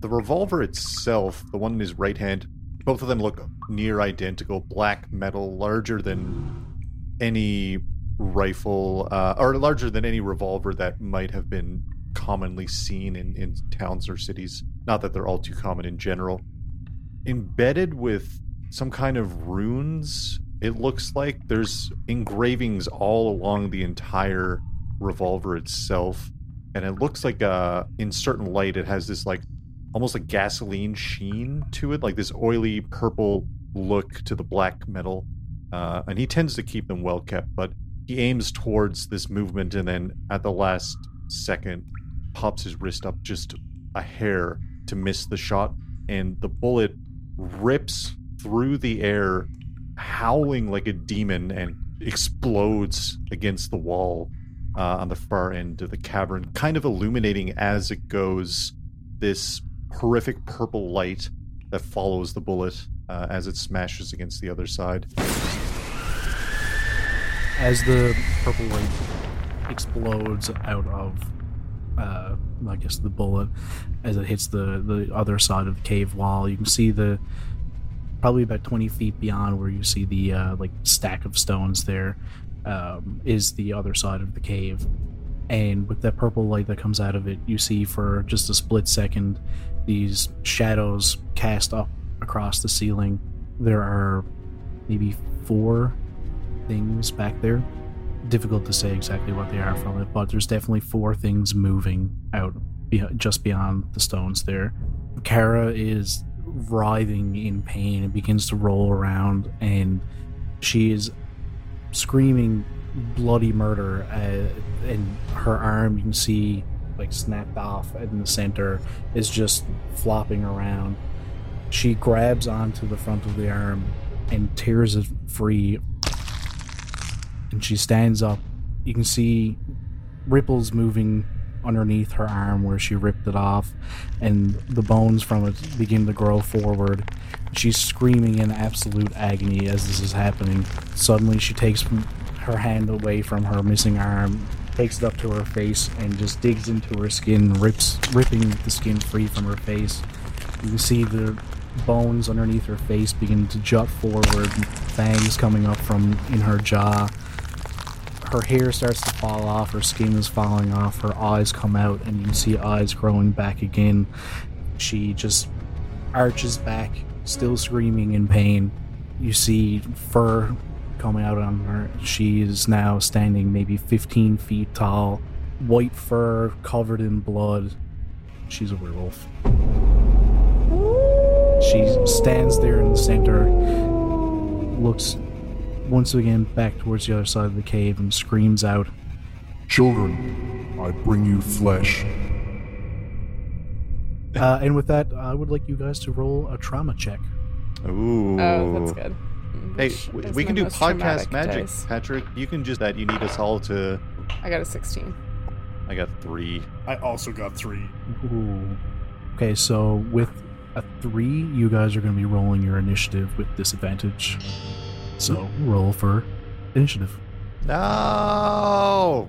The revolver itself, the one in his right hand, both of them look near identical. Black metal, larger than any rifle, uh, or larger than any revolver that might have been commonly seen in, in towns or cities. Not that they're all too common in general. Embedded with some kind of runes, it looks like there's engravings all along the entire revolver itself. And it looks like uh, in certain light, it has this like almost like gasoline sheen to it, like this oily purple look to the black metal. Uh, and he tends to keep them well kept, but he aims towards this movement and then at the last second pops his wrist up just a hair to miss the shot and the bullet rips through the air howling like a demon and explodes against the wall uh, on the far end of the cavern kind of illuminating as it goes this horrific purple light that follows the bullet uh, as it smashes against the other side As the purple light explodes out of, uh, I guess the bullet, as it hits the the other side of the cave wall, you can see the probably about twenty feet beyond where you see the uh, like stack of stones. There um, is the other side of the cave, and with that purple light that comes out of it, you see for just a split second these shadows cast up across the ceiling. There are maybe four things back there. Difficult to say exactly what they are from it, but there's definitely four things moving out just beyond the stones there. Kara is writhing in pain and begins to roll around, and she is screaming bloody murder. Uh, and her arm, you can see, like snapped off in the center, is just flopping around. She grabs onto the front of the arm and tears it free and she stands up. You can see ripples moving underneath her arm where she ripped it off, and the bones from it begin to grow forward. She's screaming in absolute agony as this is happening. Suddenly, she takes her hand away from her missing arm, takes it up to her face, and just digs into her skin, rips, ripping the skin free from her face. You can see the bones underneath her face begin to jut forward, fangs coming up from in her jaw. Her hair starts to fall off, her skin is falling off, her eyes come out, and you see eyes growing back again. She just arches back, still screaming in pain. You see fur coming out on her. She is now standing maybe 15 feet tall, white fur covered in blood. She's a werewolf. She stands there in the center, looks once again back towards the other side of the cave, and screams out, Children, I bring you flesh. uh, and with that, I would like you guys to roll a trauma check. Ooh. Oh, that's good. Hey, Which we, we can do podcast magic, dice. Patrick. You can just that. You need us all to. I got a 16. I got three. I also got three. Ooh. Okay, so with a three, you guys are going to be rolling your initiative with disadvantage. So roll for initiative. No.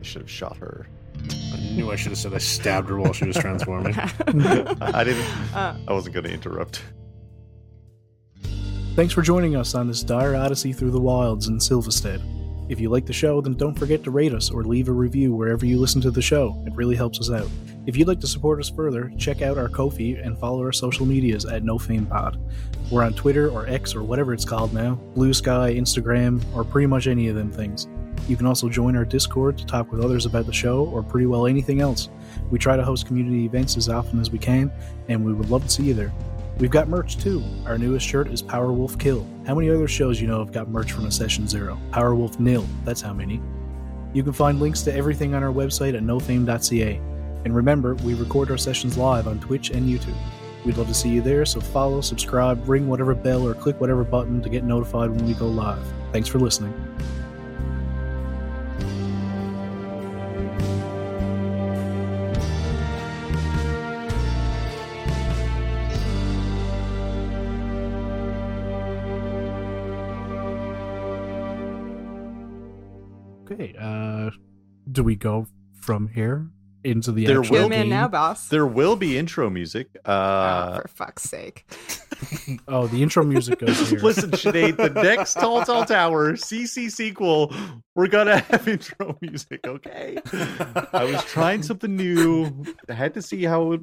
I should have shot her. I knew I should have said I stabbed her while she was transforming. I didn't. Uh, I wasn't going to interrupt. Thanks for joining us on this dire odyssey through the wilds in Silvistead. If you like the show, then don't forget to rate us or leave a review wherever you listen to the show. It really helps us out. If you'd like to support us further, check out our Ko-fi and follow our social medias at NoFamePod. We're on Twitter or X or whatever it's called now, Blue Sky, Instagram, or pretty much any of them things. You can also join our Discord to talk with others about the show or pretty well anything else. We try to host community events as often as we can, and we would love to see you there. We've got merch too. Our newest shirt is Powerwolf Kill. How many other shows you know have got merch from a session zero? Powerwolf Nil, that's how many. You can find links to everything on our website at nofame.ca. And remember, we record our sessions live on Twitch and YouTube. We'd love to see you there, so follow, subscribe, ring whatever bell, or click whatever button to get notified when we go live. Thanks for listening. Do we go from here into the There actual will Good man now, boss. There will be intro music. oh, Uh, for fuck's sake. Oh, the intro music goes here. listen, Sinead, the next Tall Tall Tower CC sequel, we're gonna have intro music. Okay. I was trying something new. I had to see how it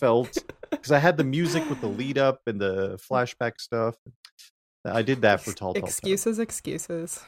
felt because I had the music with the lead up and the flashback stuff. I did that for Tall Tall Tower. Excuses, excuses.